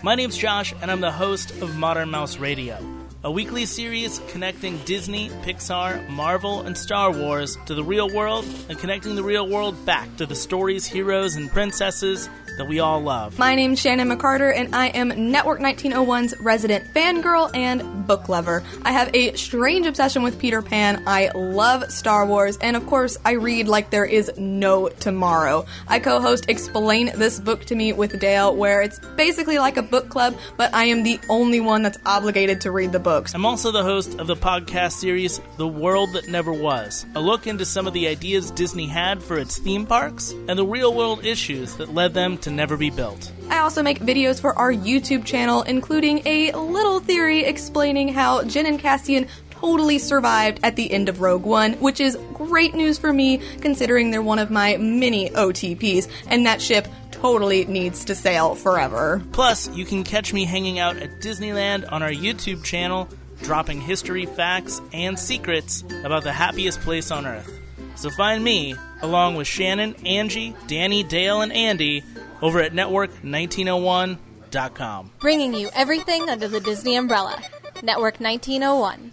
My name's Josh, and I'm the host of Modern Mouse Radio, a weekly series connecting Disney, Pixar, Marvel, and Star Wars to the real world and connecting the real world back to the stories, heroes, and princesses that we all love. My name's Shannon McCarter, and I am Network 1901's resident fangirl and book lover. I have a strange obsession with Peter Pan. I love Star Wars, and of course, I read like there is no tomorrow. I co host Explain This Book to Me with Dale, where it's basically like a book club, but I am the only one that's obligated to read the books. I'm also the host of the podcast series The World That Never Was, a look into some of the ideas Disney had for its theme parks and the real world issues that led them to never be built. I also make videos for our YouTube channel, including a little theory explaining how Jyn and Cassian totally survived at the end of Rogue One, which is great news for me considering they're one of my many OTPs, and that ship totally needs to sail forever. Plus, you can catch me hanging out at Disneyland on our YouTube channel, dropping history, facts, and secrets about the happiest place on earth. So find me, along with Shannon, Angie, Danny, Dale, and Andy, over at network1901.com. Bringing you everything under the Disney umbrella. Network 1901.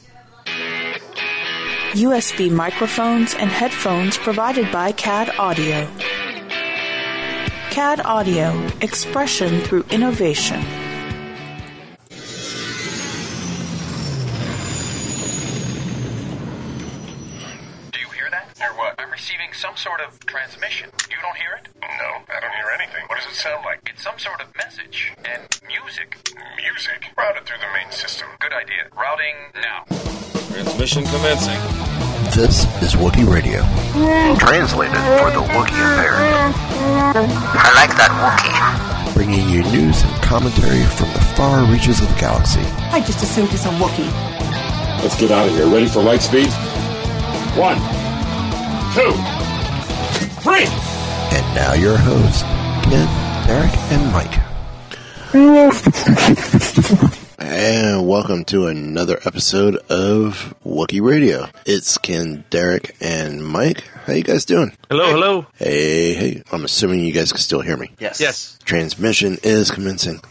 USB microphones and headphones provided by CAD Audio. CAD Audio, expression through innovation. Receiving some sort of transmission. You don't hear it? No, I don't hear anything. What does it sound like? It's some sort of message and music. Music. Routed through the main system. Good idea. Routing now. Transmission commencing. This is Wookiee Radio. Translated for the Wookiee impaired. I like that Wookiee. Bringing you news and commentary from the far reaches of the galaxy. I just assumed he's a Wookiee. Let's get out of here. Ready for light speed? One, two, three. And now your hosts, Ken, Derek, and Mike. and welcome to another episode of Wookiee Radio. It's Ken, Derek, and Mike. How you guys doing? Hello, hello. Hey, hey. I'm assuming you guys can still hear me. Yes. Yes. Transmission is commencing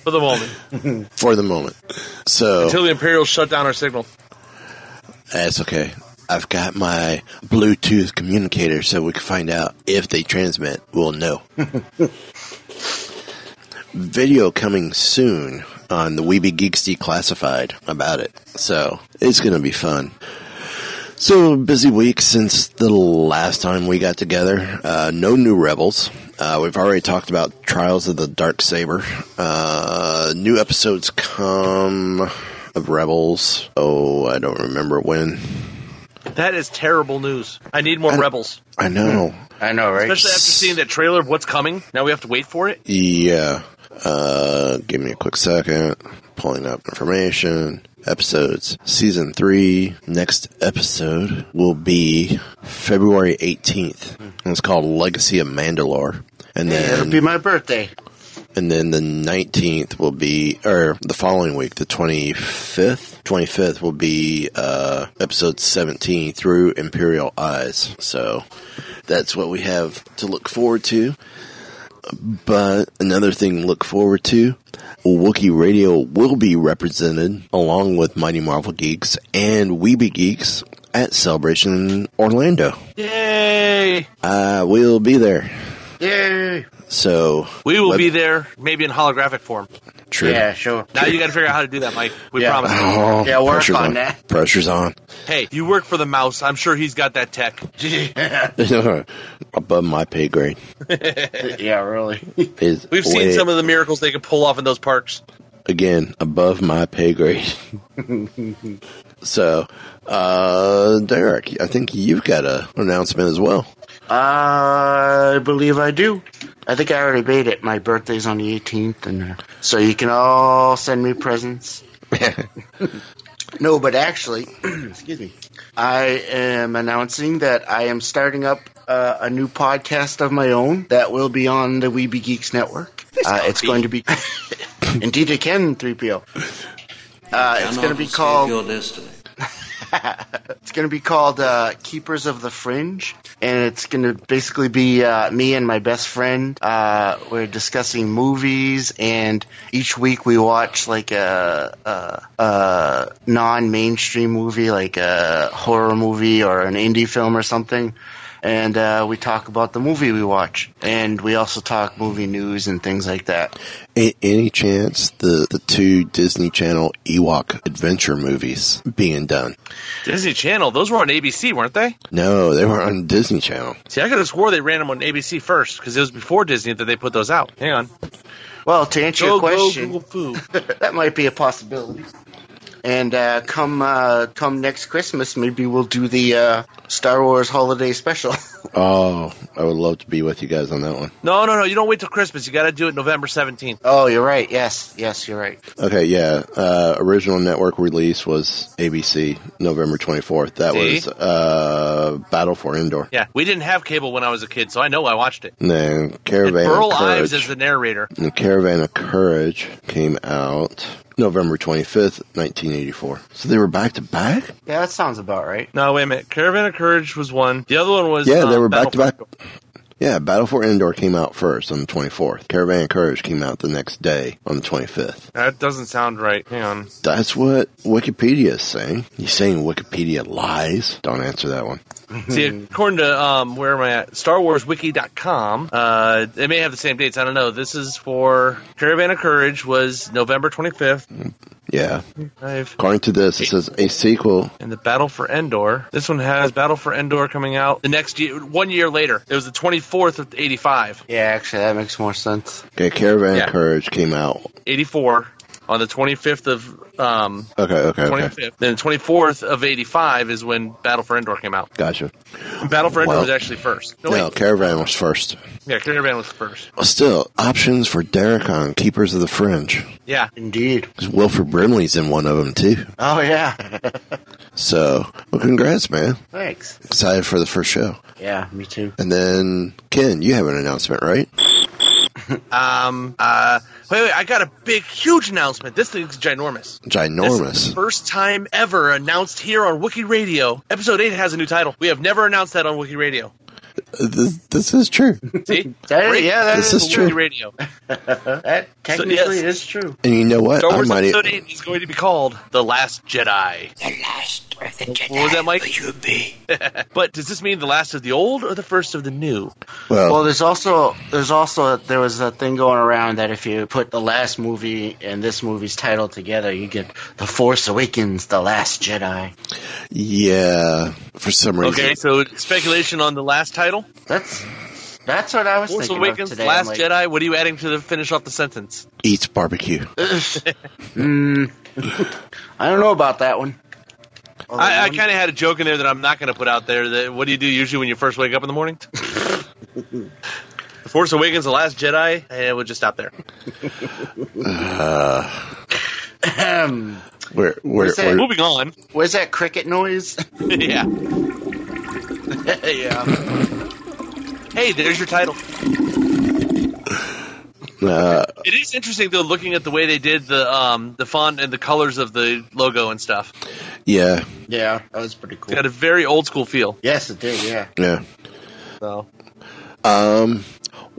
For the moment. for the moment. So Until the Imperials shut down our signal. That's okay. I've got my Bluetooth communicator so we can find out if they transmit. We'll know. Video coming soon on the Weeby Geeks Declassified about it. So it's going to be fun. So busy week since the last time we got together. Uh, no new Rebels. Uh, we've already talked about Trials of the Darksaber. Uh, new episodes come of Rebels. Oh, I don't remember when. That is terrible news. I need more I- rebels. I know. I know, right? Especially after seeing that trailer of what's coming. Now we have to wait for it. Yeah. Uh, give me a quick second. Pulling up information. Episodes. Season 3. Next episode will be February 18th. And it's called Legacy of Mandalore. And Hey, it'll be my birthday. And then the 19th will be, or the following week, the 25th. 25th will be, uh, episode 17 through Imperial Eyes. So that's what we have to look forward to. But another thing to look forward to, Wookiee Radio will be represented along with Mighty Marvel Geeks and Weeby Geeks at Celebration Orlando. Yay! Uh, we'll be there. Yay! So We will let- be there, maybe in holographic form. True. Yeah, sure. Now you got to figure out how to do that, Mike. We Yeah. promise. Oh, Yeah, work pressure's on that. Pressure's on. Hey, you work for the mouse. I'm sure he's got that tech. Above my pay grade. yeah, really. Is We've seen some of the miracles they can pull off in those parks. again above my pay grade. so, uh, Derek, I think you've got an announcement as well. I believe I do. I think I already made it. My birthday's on the 18th, and uh, so you can all send me presents. no, but actually, excuse me, I am announcing that I am starting up uh, a new podcast of my own that will be on the Weeby Geeks Network. Uh, it's going to be indeed it can 3PO. Uh, it's going to be called. your destiny. it's going to be called uh, Keepers of the Fringe. And it's going to basically be uh, me and my best friend. Uh, we're discussing movies, and each week we watch like a, a, a non-mainstream movie, like a horror movie or an indie film or something. And uh, we talk about the movie we watch, and we also talk movie news and things like that. A- any chance the, the two Disney Channel Ewok adventure movies being done? Disney Channel. Those were on ABC, weren't they? No, they were on Disney Channel. See, I could have swore they ran them on ABC first because it was before Disney that they put those out. Hang on. Well, to answer Go, your go, question, Google Food. that might be a possibility. And uh, come uh, come next Christmas, maybe we'll do the uh, Star Wars Holiday Special. Oh, I would love to be with you guys on that one. No, no, no. You don't wait till Christmas. You got to do it November 17th. oh, you're right. Yes, yes, you're right. Okay, yeah. Uh, original network release was ABC, November 24th. That See? was uh, Battle for Endor. Yeah, we didn't have cable when I was a kid, so I know I watched it. And then Caravan Burl of Ives is the narrator. And Caravan of Courage came out November 25th, 1984. So they were back to back? Yeah, that sounds about right. No, wait a minute. Caravan of Courage was one. The other one was Yeah, they um, were back to back. Yeah, Battle for Endor came out first on the 24th. Caravan of Courage came out the next day on the 25th. That doesn't sound right. Hang on. That's what Wikipedia is saying. You're saying Wikipedia lies? Don't answer that one. See, according to um, where am I at? StarWarsWiki.com, uh, they may have the same dates. I don't know. This is for Caravan of Courage was November 25th. Yeah. I've, According to this, it says a sequel. and the Battle for Endor. This one has Battle for Endor coming out the next year, one year later. It was the 24th of 85. Yeah, actually, that makes more sense. Okay, Caravan Yeah. of Courage came out. 84 on the 25th of um, Okay, okay, okay. 25th. Then 24th of 85 is when Battle for Endor came out. Gotcha. Battle for Endor Well- was actually first. No, No. Caravan was first. Yeah, Caravan was first. Still, options for Derek on Keepers of the Fringe. Yeah. Indeed. 'Cause Wilford Brimley's in one of them, too. Oh, yeah. So, well, congrats, man. Thanks. Excited for the first show. Yeah, me too. And then, Ken, you have an announcement, right? Um. Uh. Wait, wait. I got a big, huge announcement. This thing's ginormous. This is Ginormous. the first time ever announced here on Wiki Radio. Episode 8 has a new title. We have never announced that on Wiki Radio. This, this is true. See? That is- yeah, that This the is Wiki true. Radio. That technically yes. is true. And you know what? Star I Wars might e- Episode 8 is going to be called The Last Jedi. The last of the Jedi What was that, Mike? you be? But does this mean the last of the old or the first of the new? well, Well, there's also there's also there was a thing going around that if you put the last movie and this movie's title together, you get The Force Awakens: The Last Jedi. yeah, for some reason. Okay, so speculation on the last title? That's that's what I was Force thinking Awakens, of today. Last like, Jedi. What are you adding to the finish off the sentence? Eats barbecue. mm, I don't know about that one. Although I, I kind of had a joke in there that I'm not going to put out there. That what do you do usually when you first wake up in the morning? the Force Awakens, The Last Jedi, eh, and we'll just stop there. Uh, Ahem. Where, where, What's that? where, Moving on. Where's that cricket noise? yeah. yeah. Hey, there's your title. Uh, It is interesting though, looking at the way they did the um the font and the colors of the logo and stuff. yeah, Yeah, that was pretty cool. It's got a very old school feel. Yes, it did. Yeah. yeah. So Um,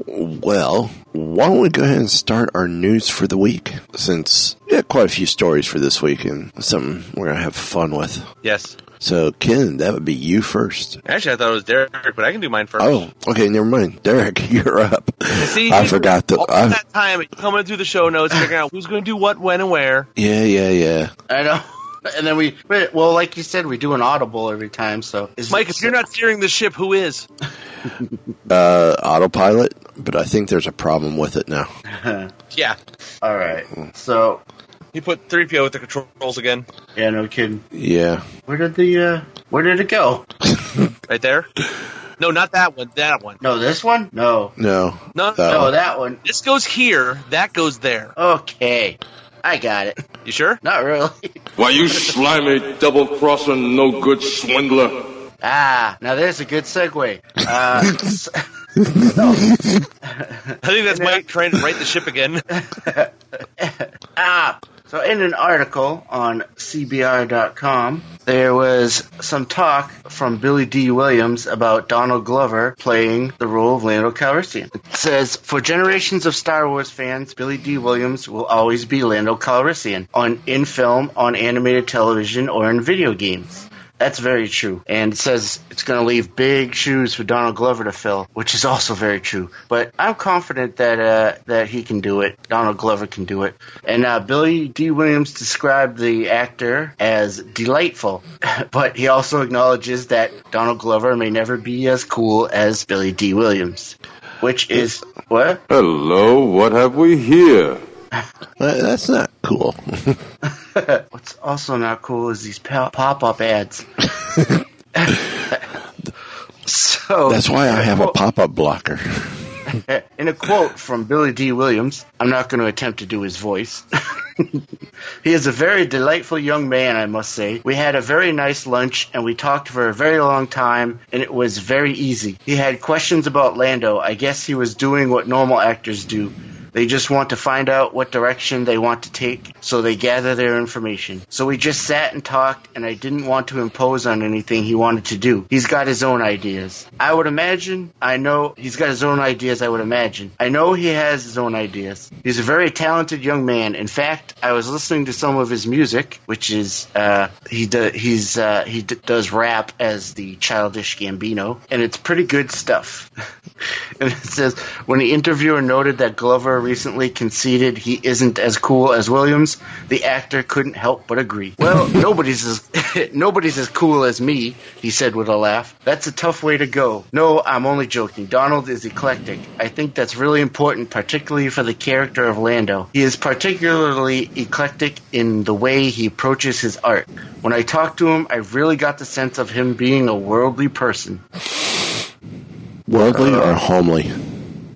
well, why don't we go ahead and start our news for the week? Since we got quite a few stories for this week and something we're going to have fun with. yes. So, Ken, that would be you first. Actually, I thought it was Derek, but I can do mine first. Oh, okay, never mind. Derek, you're up. See, I forgot to. all I, that time coming through the show notes, figuring out who's going to do what, when, and where. yeah, yeah, yeah. I know. And then we, well, like you said, we do an audible every time. So, is Mike, if you're not steering the ship, who is? Uh, autopilot, but I think there's a problem with it now. Yeah. all right. So, You put 3PO with the controls again. yeah, no kidding. Yeah. Where did the uh, where did it go? Right there? No, not that one. That one. No, this one? No, No. No, That no, one. that one. This goes here. That goes there. Okay, I got it. You sure? Not really. Why, you slimy, double-crossing, no-good swindler. Ah, now there's a good segue. Uh, s- I think that's Mike trying to right the ship again. ah, So, in an article on CBR.com, there was some talk from Billy Dee Williams about Donald Glover playing the role of Lando Calrissian. It says, For generations of Star Wars fans, Billy Dee Williams will always be Lando Calrissian on in film, on animated television, or in video games. That's very true. And it says it's going to leave big shoes for Donald Glover to fill, which is also very true. But I'm confident that uh, that he can do it. Donald Glover can do it. And uh, Billy Dee Williams described the actor as delightful, but he also acknowledges that Donald Glover may never be as cool as Billy Dee Williams, which is what? Hello, what have we here? That's not cool. What's also not cool is these pop up ads. so That's why I have a pop up blocker. In a quote from Billy Dee Williams, I'm not going to attempt to do his voice. he is a very delightful young man, I must say. We had a very nice lunch and we talked for a very long time, and it was very easy. He had questions about Lando. I guess he was doing what normal actors do. They just want to find out what direction they want to take, so they gather their information. So we just sat and talked, and I didn't want to impose on anything he wanted to do. He's got his own ideas. I would imagine, I know, he's got his own ideas, I would imagine. I know he has his own ideas. He's a very talented young man. In fact, I was listening to some of his music, which is, uh, he do, he's, uh, he d- does rap as the childish Gambino, and it's pretty good stuff. and it says, when the interviewer noted that Glover recently conceded he isn't as cool as Williams, the actor couldn't help but agree. Well, nobody's as nobody's as cool as me, he said with a laugh. That's a tough way to go. No, I'm only joking. Donald is eclectic. I think that's really important, particularly for the character of Lando. He is particularly eclectic in the way he approaches his art. When I talked to him, I really got the sense of him being a worldly person. Worldly or homely?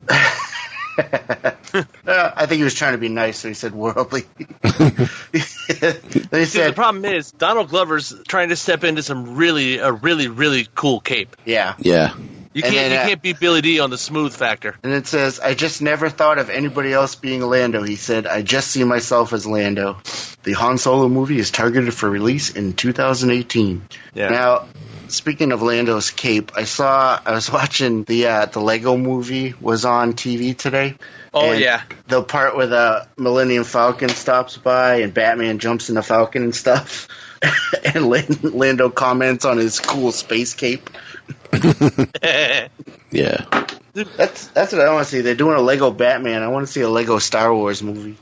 Uh, I think he was trying to be nice, so he said worldly. then he See, said, the problem is Donald Glover's trying to step into some really a really really cool cape. "Yeah." Yeah. You can't then, you uh, can't beat Billy Dee on the smooth factor. And it says, I just never thought of anybody else being Lando, he said. I just see myself as Lando. The Han Solo movie is targeted for release in 2018. Yeah. Now, speaking of Lando's cape, I saw, I was watching the, uh, the Lego movie was on TV today. Oh, yeah. The part where the Millennium Falcon stops by and Batman jumps in the Falcon and stuff. and Lando comments on his cool space cape. Yeah. That's that's what I want to see. They're doing a Lego Batman. I want to see a Lego Star Wars movie.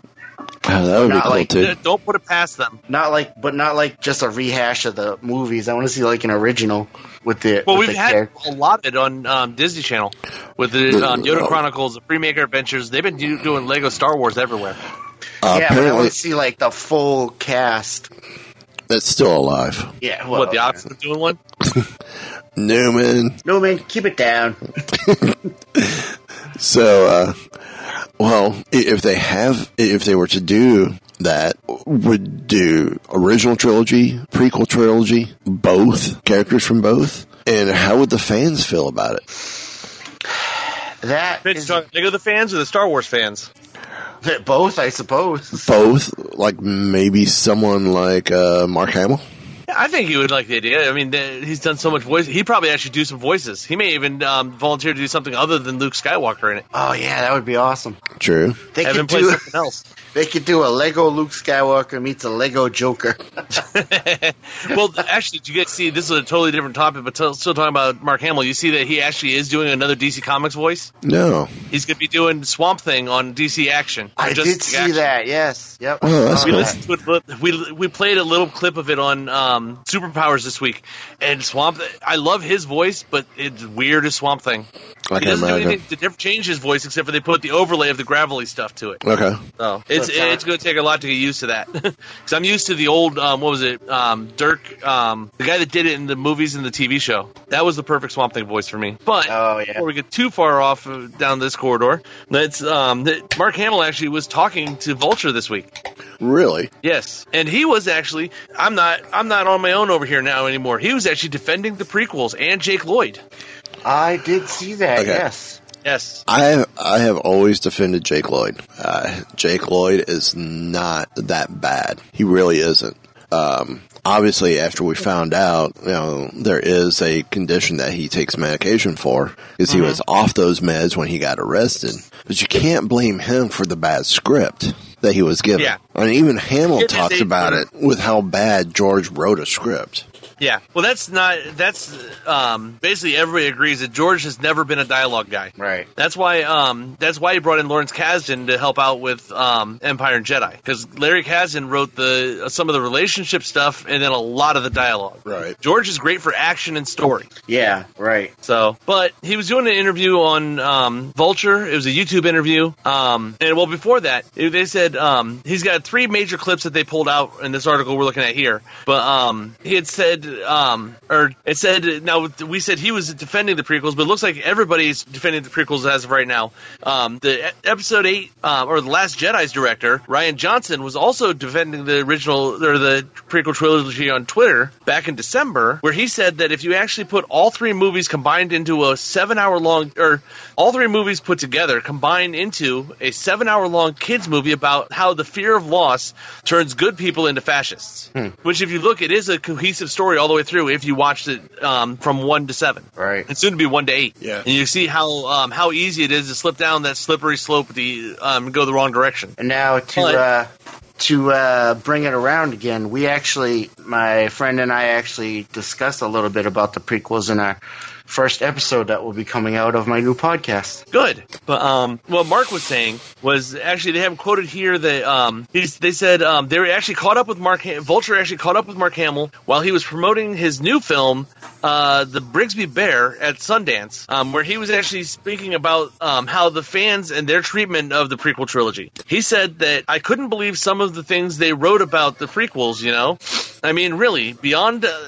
Oh, that would be Not cool like too. Don't put it past them. Not like, but not like just a rehash of the movies. I want to see like an original with the. Well, with we've the had character- a lot of it on um, Disney Channel with the um, Yoda Chronicles, the Freemaker Adventures. They've been do- doing Lego Star Wars everywhere. Uh, yeah, but I want to see like the full cast. that's still alive. Yeah, well, what the Oxford doing one? Newman. Newman, keep it down. So, uh, well, if they have, if they were to do that, would do original trilogy, prequel trilogy, both characters from both, and how would the fans feel about it? That Bitch, is talking Lego the fans or the Star Wars fans? both, I suppose. Both, like maybe someone like uh, Mark Hamill. Yeah, I think he would like the idea. I mean, th- he's done so much voice. He'd probably actually do some voices. He may even um, volunteer to do something other than Luke Skywalker in it. Oh yeah, that would be awesome. True. They Have him could play do. something else. They could do a Lego Luke Skywalker meets a Lego Joker. well, actually, did you guys see? This is a totally different topic, but t- still talking about Mark Hamill. You see that he actually is doing another DC Comics voice. No. He's going to be doing Swamp Thing on DC Action. I Or did see Action. that. Yes. Yep. Oh, that's We listened to it. We we played a little clip of it on um, Superpowers this week, and Swamp. I love his voice, but it's weird as Swamp Thing. I he can doesn't do imagine. anything to diff- change his voice except for they put the overlay of the gravelly stuff to it. Okay. So it's it's it's going to take a lot to get used to that because I'm used to the old um, what was it um, Dirk um, the guy that did it in the movies and the TV show that was the perfect Swamp Thing voice for me. But Oh, yeah. before we get too far off uh, down this corridor, let's um, that Mark Hamill actually was talking to Vulture this week. Really? Yes, and he was actually I'm not I'm not on my own over here now anymore. He was actually defending the prequels and Jake Lloyd. I did see that. Okay. Yes. Yes. I have, I have always defended Jake Lloyd. Uh, Jake Lloyd is not that bad. He really isn't. Um, obviously, after we found out, you know, there is a condition that he takes medication for because he Mhm. was off those meds when he got arrested. But you can't blame him for the bad script that he was given. Yeah. I mean, even Hamill talks about it with how bad George wrote a script. Yeah. Well, that's not. That's um, basically everybody agrees that George has never been a dialogue guy. Right. That's why. Um, that's why he brought in Lawrence Kasdan to help out with um, Empire and Jedi because Larry Kasdan wrote the some of the relationship stuff and then a lot of the dialogue. Right. George is great for action and story. Yeah, right. So, but he was doing an interview on um, Vulture. It was a YouTube interview. Um, and well, before that, they said um, he's got three major clips that they pulled out in this article we're looking at here. But um, he had said, um, or it said, now we said he was defending the prequels, but it looks like everybody's defending the prequels as of right now. Um, the episode eight, um, or the Last Jedi's director Rian Johnson was also defending the original or the prequel trilogy on Twitter back in December, where he said that if you actually put all three movies combined into a seven-hour long, or all three movies put together combined into a seven-hour long kids movie about how the fear of loss turns good people into fascists. Which, if you look, it is a cohesive story all the way through. If you watched it um, from one to seven, right, and soon to be one to eight, yeah, and you see how um, how easy it is to slip down that slippery slope, the um, go the wrong direction. And now to But- uh, to uh, bring it around again, we actually, my friend and I actually discussed a little bit about the prequels in our first episode that will be coming out of my new podcast. Good, but um, what Mark was saying was actually they have quoted here that um, they said um, they were actually caught up with Mark. Ham- Vulture actually caught up with Mark Hamill while he was promoting his new film, uh, The Brigsby Bear, at Sundance, um, where he was actually speaking about um, how the fans and their treatment of the prequel trilogy. He said that I couldn't believe some of the things they wrote about the prequels. You know, I mean, really beyond. Uh,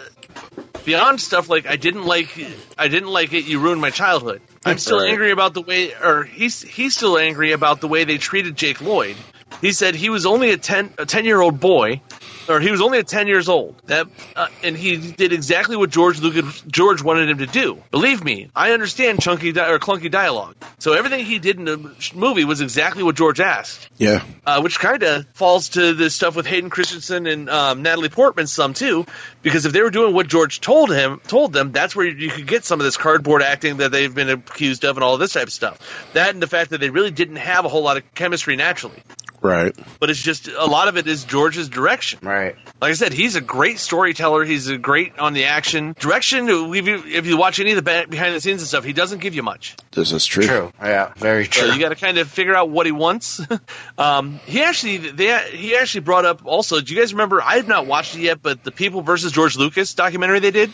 beyond stuff like I didn't like I didn't like it, you ruined my childhood. I'm still Right. angry about the way, or he's he's still angry about the way they treated Jake Lloyd. He said he was only a ten a ten year old boy, or he was only a ten years old. That uh, and he did exactly what George Lucas George wanted him to do. Believe me, I understand chunky di- or clunky dialogue. So everything he did in the movie was exactly what George asked Yeah. uh, which kind of falls to the stuff with Hayden Christensen and um, Natalie Portman some too, because if they were doing what George told him, told them, that's where you could get some of this cardboard acting that they've been accused of and all this type of stuff. That and the fact that they really didn't have a whole lot of chemistry naturally. Right. But it's just a lot of it is George's direction. Right. Like I said, he's a great storyteller. He's a great on the action direction. If you, if you watch any of the behind the scenes and stuff, he doesn't give you much. This is true. True. Yeah, very true. So you got to kind of figure out what he wants. um, he actually, they, he actually brought up also. Do you guys remember? I have not watched it yet, but the People versus George Lucas documentary they did.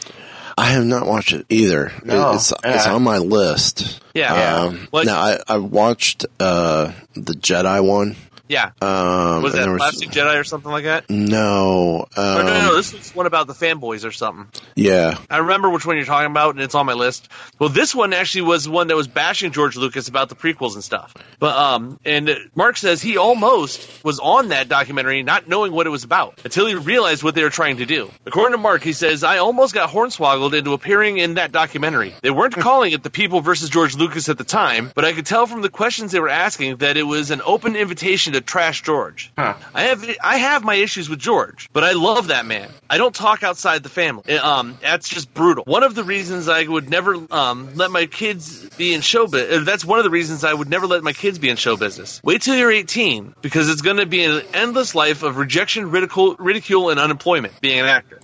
I have not watched it either. No. It's, it's on my list. Yeah. Yeah. Um, What- now I, I watched uh, the Jedi one. Yeah. Um, was that there was- Plastic Jedi or something like that? No. or no, no, no, um, this was one about the fanboys or something. yeah. I remember which one you're talking about, and it's on my list. Well, this one actually was one that was bashing George Lucas about the prequels and stuff. But um, and Mark says he almost was on that documentary, not knowing what it was about, until he realized what they were trying to do. According to Mark, he says I almost got hornswoggled into appearing in that documentary. They weren't calling it the People versus George Lucas at the time, but I could tell from the questions they were asking that it was an open invitation to trash George. I have I have my issues with George, but I love that man. I don't talk outside the family. Uh, Um, that's just brutal. One of the reasons I would never um, let my kids be in show business. That's one of the reasons I would never let my kids be in show business. Wait till you're 18 because it's going to be an endless life of rejection, ridicule, ridicule, and unemployment. Being an actor.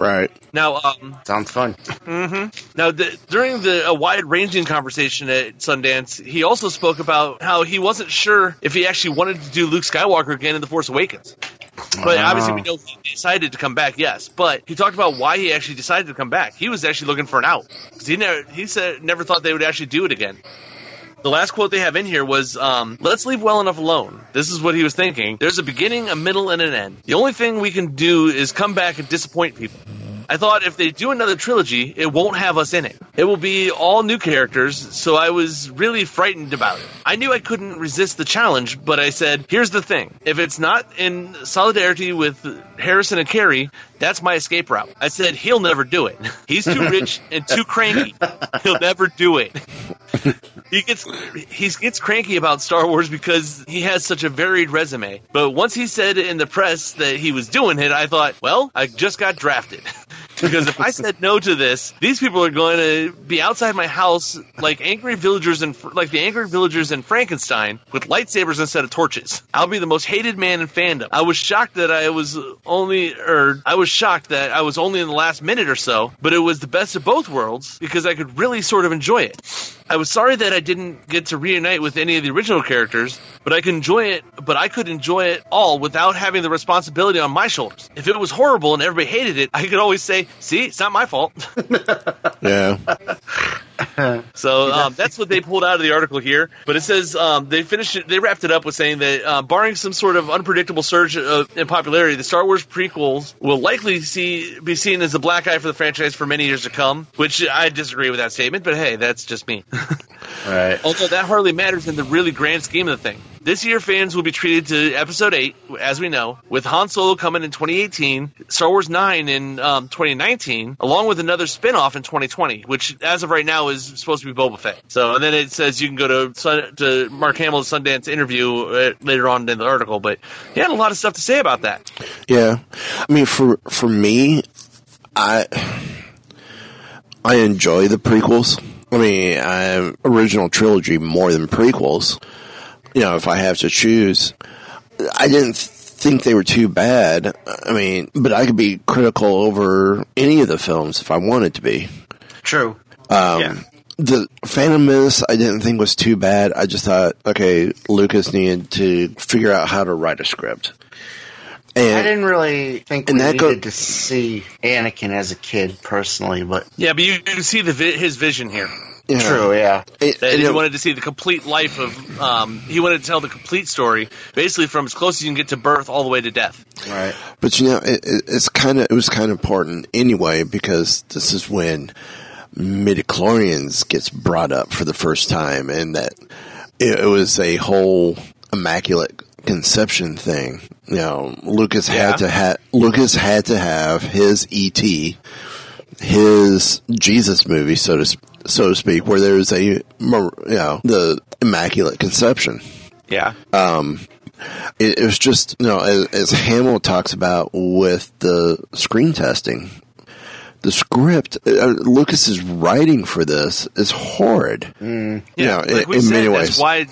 Right. Now, um, sounds fun. hmm Now, the, during the a wide-ranging conversation at Sundance, he also spoke about how he wasn't sure if he actually wanted to do Luke Skywalker again in The Force Awakens. But obviously, we know he decided to come back. Yes, but he talked about why he actually decided to come back. He was actually looking for an out 'Cause he never he said never thought they would actually do it again. The last quote they have in here was, um, "Let's leave well enough alone." This is what he was thinking. There's a beginning, a middle, and an end. The only thing we can do is come back and disappoint people. I thought if they do another trilogy, it won't have us in it. It will be all new characters, so I was really frightened about it. I knew I couldn't resist the challenge, but I said, here's the thing. If it's not in solidarity with Harrison and Carrie, that's my escape route. I said, he'll never do it. He's too rich and too cranky. He'll never do it. he gets he gets cranky about Star Wars because he has such a varied resume. But once he said in the press that he was doing it, I thought, well, I just got drafted. Because if I said no to this, these people are going to be outside my house like angry villagers and like the angry villagers in Frankenstein with lightsabers instead of torches. I'll be the most hated man in fandom. I was shocked that I was only, or I was shocked that I was only in the last minute or so, but it was the best of both worlds because I could really sort of enjoy it. I was sorry that I didn't get to reunite with any of the original characters, but I could enjoy it. But I could enjoy it all without having the responsibility on my shoulders. If it was horrible and everybody hated it, I could always say, "See, it's not my fault." Yeah. so um, that's what they pulled out of the article here. But it says um, they finished it, they wrapped it up with saying that uh, barring some sort of unpredictable surge uh, in popularity, the Star Wars prequels will likely see be seen as the black eye for the franchise for many years to come. Which I disagree with that statement, but hey, that's just me. Right. Although that hardly matters in the really grand scheme of the thing. This year, fans will be treated to Episode 8, as we know, with Han Solo coming in 2018, Star Wars 9 in um, 2019, along with another spin off in 2020, which, as of right now, is supposed to be Boba Fett. So, and then it says you can go to, to Mark Hamill's Sundance interview uh, later on in the article, but he had a lot of stuff to say about that. Yeah, I mean, for for me, I I enjoy the prequels. I mean, I original trilogy more than prequels. You know, if I have to choose, I didn't think they were too bad. I mean, but I could be critical over any of the films if I wanted to be. True. Um, Yeah. The Phantom Menace, I didn't think was too bad. I just thought, okay, Lucas needed to figure out how to write a script. And, I didn't really think we that needed go- to see Anakin as a kid personally, but Yeah, but you can see the vi- his vision here. Yeah. true, yeah. It- That and he it- wanted to see the complete life of. Um, he wanted to tell the complete story, basically from as close as you can get to birth all the way to death. Right. But you know, it, it- it's kind of it was kind of important anyway because this is when midichlorians gets brought up for the first time, and that it, it was a whole immaculate conception thing. You know, Lucas Yeah. had to ha- Lucas had to have his ET, his Jesus movie, so to s- so to speak, where there's a you know the immaculate conception Yeah. um, it, it was just you know as, as Hamill talks about with the screen testing, the script uh, Lucas's writing for this is horrid. Mm. You know, like in, in said, many that's ways. why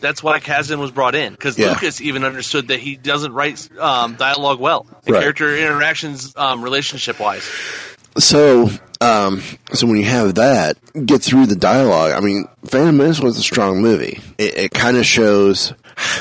that's why Kasdan was brought in because Yeah. Lucas even understood that he doesn't write um, dialogue well, and Right. character interactions, um, relationship wise. So, um, so when you have that, get through the dialogue. I mean, Phantom Menace was a strong movie. It, it kind of shows,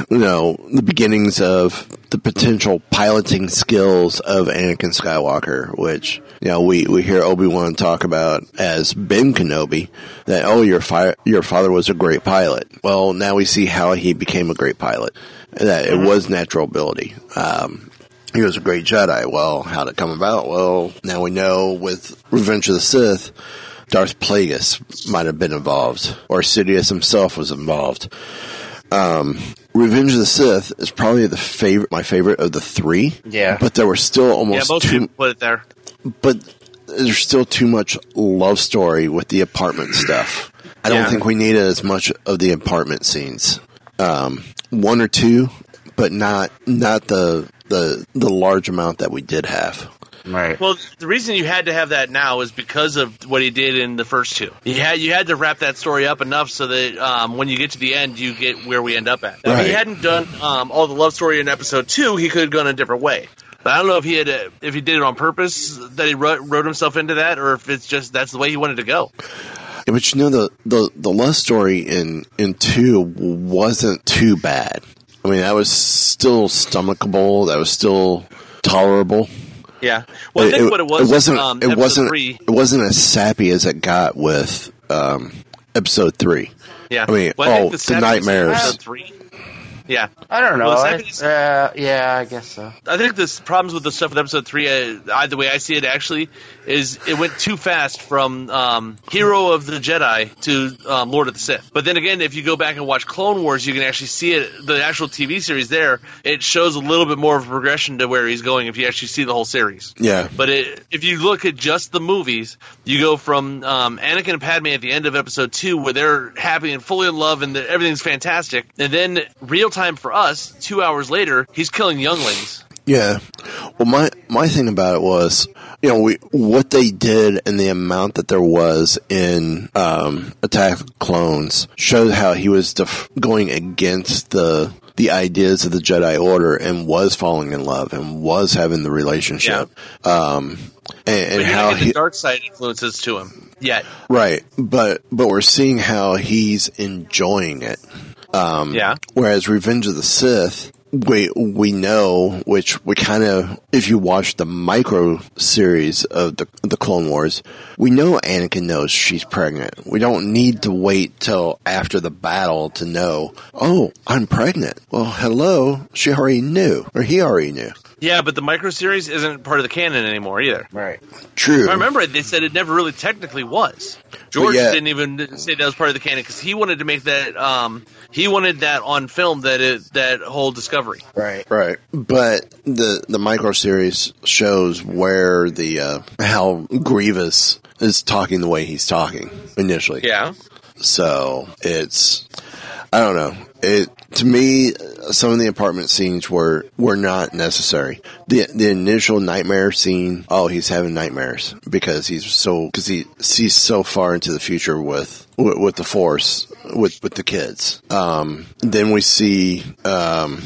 you know, the beginnings of the potential piloting skills of Anakin Skywalker, which, you know, we, we hear Obi-Wan talk about as Ben Kenobi, that, oh, your, fi- your father was a great pilot. Well, now we see how he became a great pilot. That it was natural ability. Um, he was a great Jedi. Well, how'd it come about? Well, now we know with Revenge of the Sith, Darth Plagueis might have been involved, or Sidious himself was involved. Um, Revenge of the Sith is probably the favorite, my favorite of the three. Yeah. but there were still Yeah, almost most too, put it there. but there's still too much love story with the apartment stuff. I don't Yeah. think we needed as much of the apartment scenes. Um, one or two, but not not the the the large amount that we did have. Right. Well, the reason you had to have that now is because of what he did in the first two. You had you had to wrap that story up enough so that um, when you get to the end, you get where we end up at. If Right. he hadn't done um, all the love story in episode two, he could have gone a different way. But I don't know if he had uh, if he did it on purpose that he wrote, wrote himself into that, or if it's just that's the way he wanted to go. Yeah, but you know the, the the love story in in two wasn't too bad. I mean, that was still stomachable. That was still tolerable. Yeah. Well, I think what it was, It wasn't. um, it wasn't. three. It wasn't as sappy as it got with um, episode three. Yeah. I mean, Well, I oh, the, in nightmares. episode three. Yeah. I don't know. Well, I, uh, yeah, I guess so. I think the problems with the stuff with episode three, uh, I, the way I see it, actually, is it went too fast from um, Hero of the Jedi to um, Lord of the Sith. But then again, if you go back and watch Clone Wars, you can actually see it. The actual TV series there, it shows a little bit more of a progression to where he's going if you actually see the whole series. Yeah. But it, if you look at just the movies, you go from um, Anakin and Padme at the end of episode two, where they're happy and fully in love and the, everything's fantastic, and then real time for us, two hours later, he's killing younglings. Yeah. Well, my my thing about it was, you know, we what they did and the amount that there was in um, Attack of Clones showed how he was def- going against the the ideas of the Jedi Order and was falling in love and was having the relationship. Um, and, and how he, the dark side influences to him yet. Right, but but we're seeing how he's enjoying it. Um, Yeah. Whereas Revenge of the Sith, we we know, which we kind of, if you watch the micro series of the the Clone Wars, we know Anakin knows she's pregnant. We don't need to wait till after the battle to know. Oh, I'm pregnant. Well, hello, she already knew, or he already knew. Yeah, but the micro series isn't part of the canon anymore either. Right. True. I remember they said it never really technically was. George yeah. didn't even say that was part of the canon because he wanted to make that. Um, he wanted that on film that it, that whole discovery. Right. Right. But the the micro series shows where the uh, how Grievous is talking the way he's talking initially. Yeah. So it's I don't know. It to me some of the apartment scenes were were not necessary. The the initial nightmare scene, oh he's having nightmares because he's so cuz he sees so far into the future with with, with the force with with the kids. Um then we see um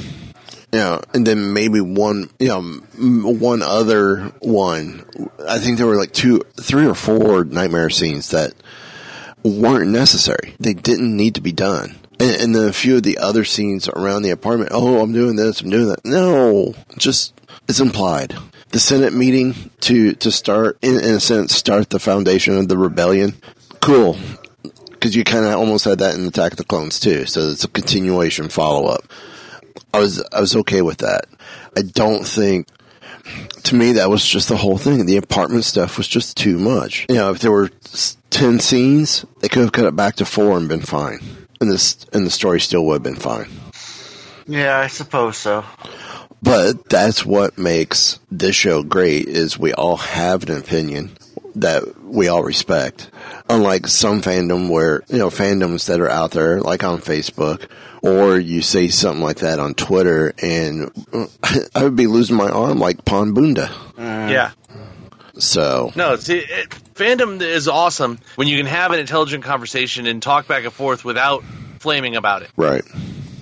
you know, and then maybe one, you know, one other one. I think there were like two, three or four nightmare scenes that weren't necessary. They didn't need to be done. And, and then a few of the other scenes around the apartment. Oh, I'm doing this. I'm doing that. No, just it's implied. The Senate meeting to to start, in, in a sense, start the foundation of the rebellion. Cool, because you kind of almost had that in Attack of the Clones too. So it's a continuation follow up. I was I was okay with that. I don't think to me that was just the whole thing. The apartment stuff was just too much. You know, if there were ten scenes, they could have cut it back to four and been fine, and this and the story still would have been fine. Yeah, I suppose so. But that's what makes this show great is we all have an opinion that we all respect. Unlike some fandom where, you know, fandoms that are out there, like on Facebook, or you say something like that on Twitter and I would be losing my arm like Ponda Baba. Mm. Yeah. So, No, see, it, fandom is awesome when you can have an intelligent conversation and talk back and forth without flaming about it. right.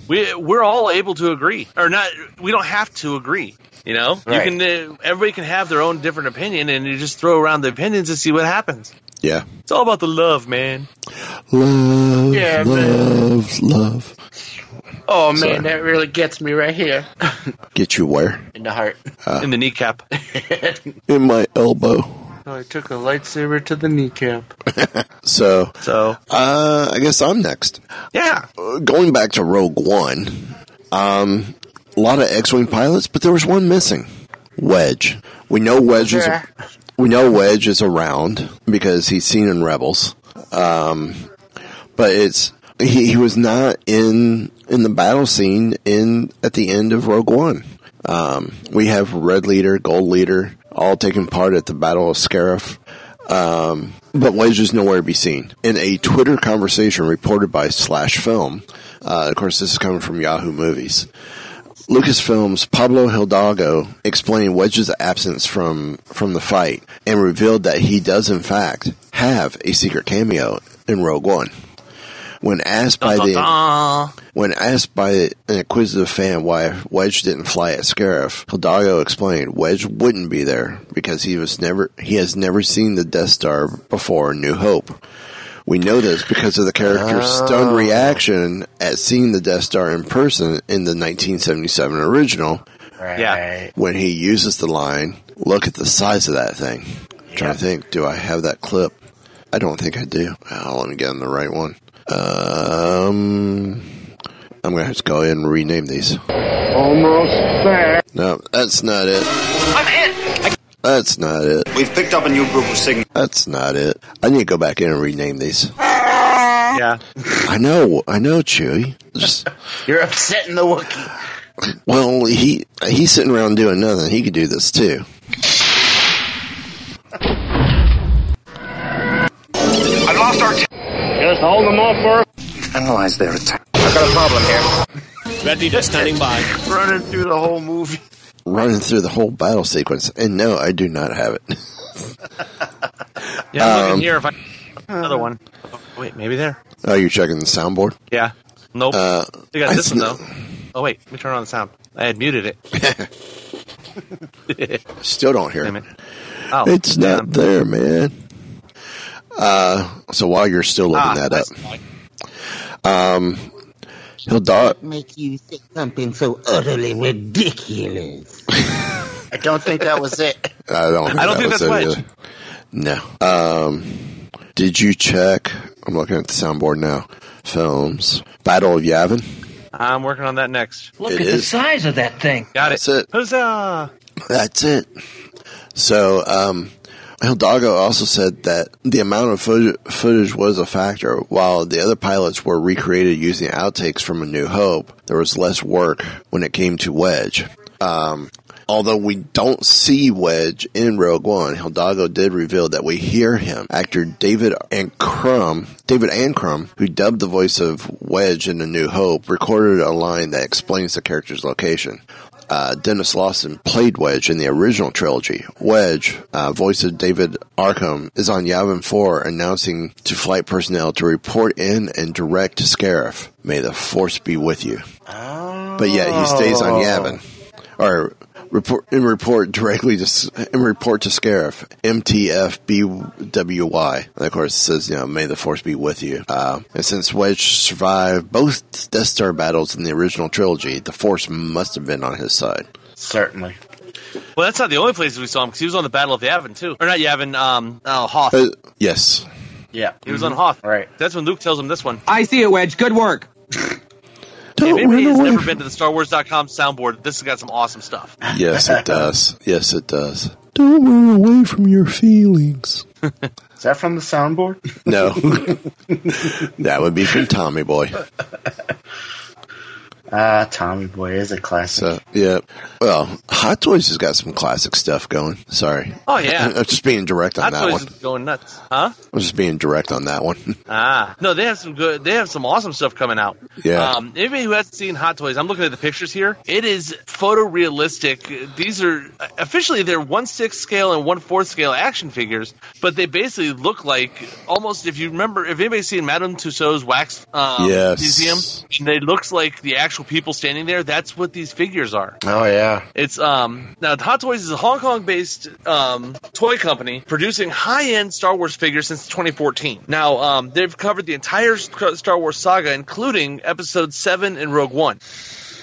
We we're all able to agree, or not. We don't have to agree. You know, Right. you can. Uh, everybody can have their own different opinion, and you just throw around the opinions and see what happens. Yeah. It's all about the love, man. Love, Yeah, man. love, love. Oh man, Sorry. that really gets me right here Get you where? in the heart. In the kneecap. In my elbow. So I took a lightsaber to the kneecap. So, So uh, I guess I'm next. yeah, Uh, going back to Rogue One, um, a lot of X-wing pilots, but there was one missing. Wedge. We know Wedge is. Yeah. We know Wedge is around because he's seen in Rebels. Um, but it's he, he was not in in the battle scene in at the end of Rogue One. Um, we have Red Leader, Gold Leader, all taking part at the Battle of Scarif. Um, but Wedge is nowhere to be seen. In a Twitter conversation reported by Slash Film, uh, of course, this is coming from Yahoo Movies. Lucasfilm's Pablo Hidalgo explained Wedge's absence from from the fight and revealed that he does in fact have a secret cameo in Rogue One. When asked by the when asked by an inquisitive fan why Wedge didn't fly at Scarif, Hidalgo explained Wedge wouldn't be there because he was never he has never seen the Death Star before in New Hope. We know this because of the character's oh. stunned reaction at seeing the Death Star in person in the 1977 original Right. Yeah. when he uses the line, "Look at the size of that thing." trying to think, do I have that clip? I don't think I do. Well, let me get on the right one. Um, I'm gonna have to go ahead and rename these. Almost there. No, that's not it. I'm hit. That's not it. We've picked up a new group of signals. That's not it. I need to go back in and rename these. Yeah. I know, I know, Chewie. Just You're upsetting the Wookiee. well, he he's sitting around doing nothing. He could do this too. I've lost our. T- Just hold them off for. Analyze their attack. I've got a problem here. Ready to standing by. Running through the whole movie. Running through the whole battle sequence, and no, I do not have it. Yeah, I'm Um, looking here if I another one. Oh, wait, maybe there. oh, you're checking the soundboard. Yeah. Nope. Uh, they got I this one though. Oh wait, let me turn on the sound. I had muted it. Still don't hear it. it. Oh, It's not there, man. Uh, so while you're still looking Ah, that that's up, um, he'll dot. Make you say something so utterly ridiculous. I don't think that was it. I don't. Think I don't that think that's it Wedge. either. No. Um, did you check? I'm looking at the soundboard now. Films. Battle of Yavin. I'm working on that next. Look It at the size of that thing. Got it. That's it. it. Huzzah! That's it. So, um, Hidalgo also said that the amount of footage, was a factor. While the other pilots were recreated using outtakes from A New Hope, there was less work when it came to Wedge. Um, although we don't see Wedge in Rogue One, Hidalgo did reveal that we hear him. Actor David Ankrum, David Ankrum, who dubbed the voice of Wedge in A New Hope, recorded a line that explains the character's location uh, Denis Lawson played Wedge in the original trilogy. Wedge, uh, voice of David Ankrum, is on Yavin 4 announcing to flight personnel to report in and direct Scarif. May the Force be with you. But yet he stays on Yavin. Or report and report directly to S- and report to Scarif. MTFBWY. And of course it says, you know, may the force be with you. Uh, and since Wedge survived both Death Star battles in the original trilogy, the force must have been on his side. Certainly. Well, that's not the only places we saw him because he was on the Battle of Yavin too, or not Yavin. Um, oh, Hoth. Uh, yes. Yeah. he was on Hoth. Right. That's when Luke tells him this one. I see it, Wedge. Good work. Don't if anybody has away never from- been to the StarWars.com soundboard, this has got some awesome stuff. Yes, it does. Yes, it does. Don't run away from your feelings. Is that from the soundboard? No. that would be from Tommy Boy. Ah, Tommy Boy is a classic. So, yeah. Well, Hot Toys has got some classic stuff going. Sorry. Oh, yeah. I'm just being direct on Hot that Toys one. is going nuts, huh? I'm just being direct on that one. Ah, no, they have some good. They have some awesome stuff coming out. Yeah. Um, anybody who hasn't seen Hot Toys, I'm looking at the pictures here. It is photorealistic. These are officially they're one sixth scale and one fourth scale action figures, but they basically look like almost if you remember if anybody's seen Madame Tussauds wax um, Yes. museum, they it looks like the actual people standing there. That's what these figures are. Oh yeah. It's um now Hot Toys is a Hong Kong based um toy company producing high end Star Wars figures since 2014. Now um they've covered the entire Star Wars saga, including Episode Seven and Rogue One.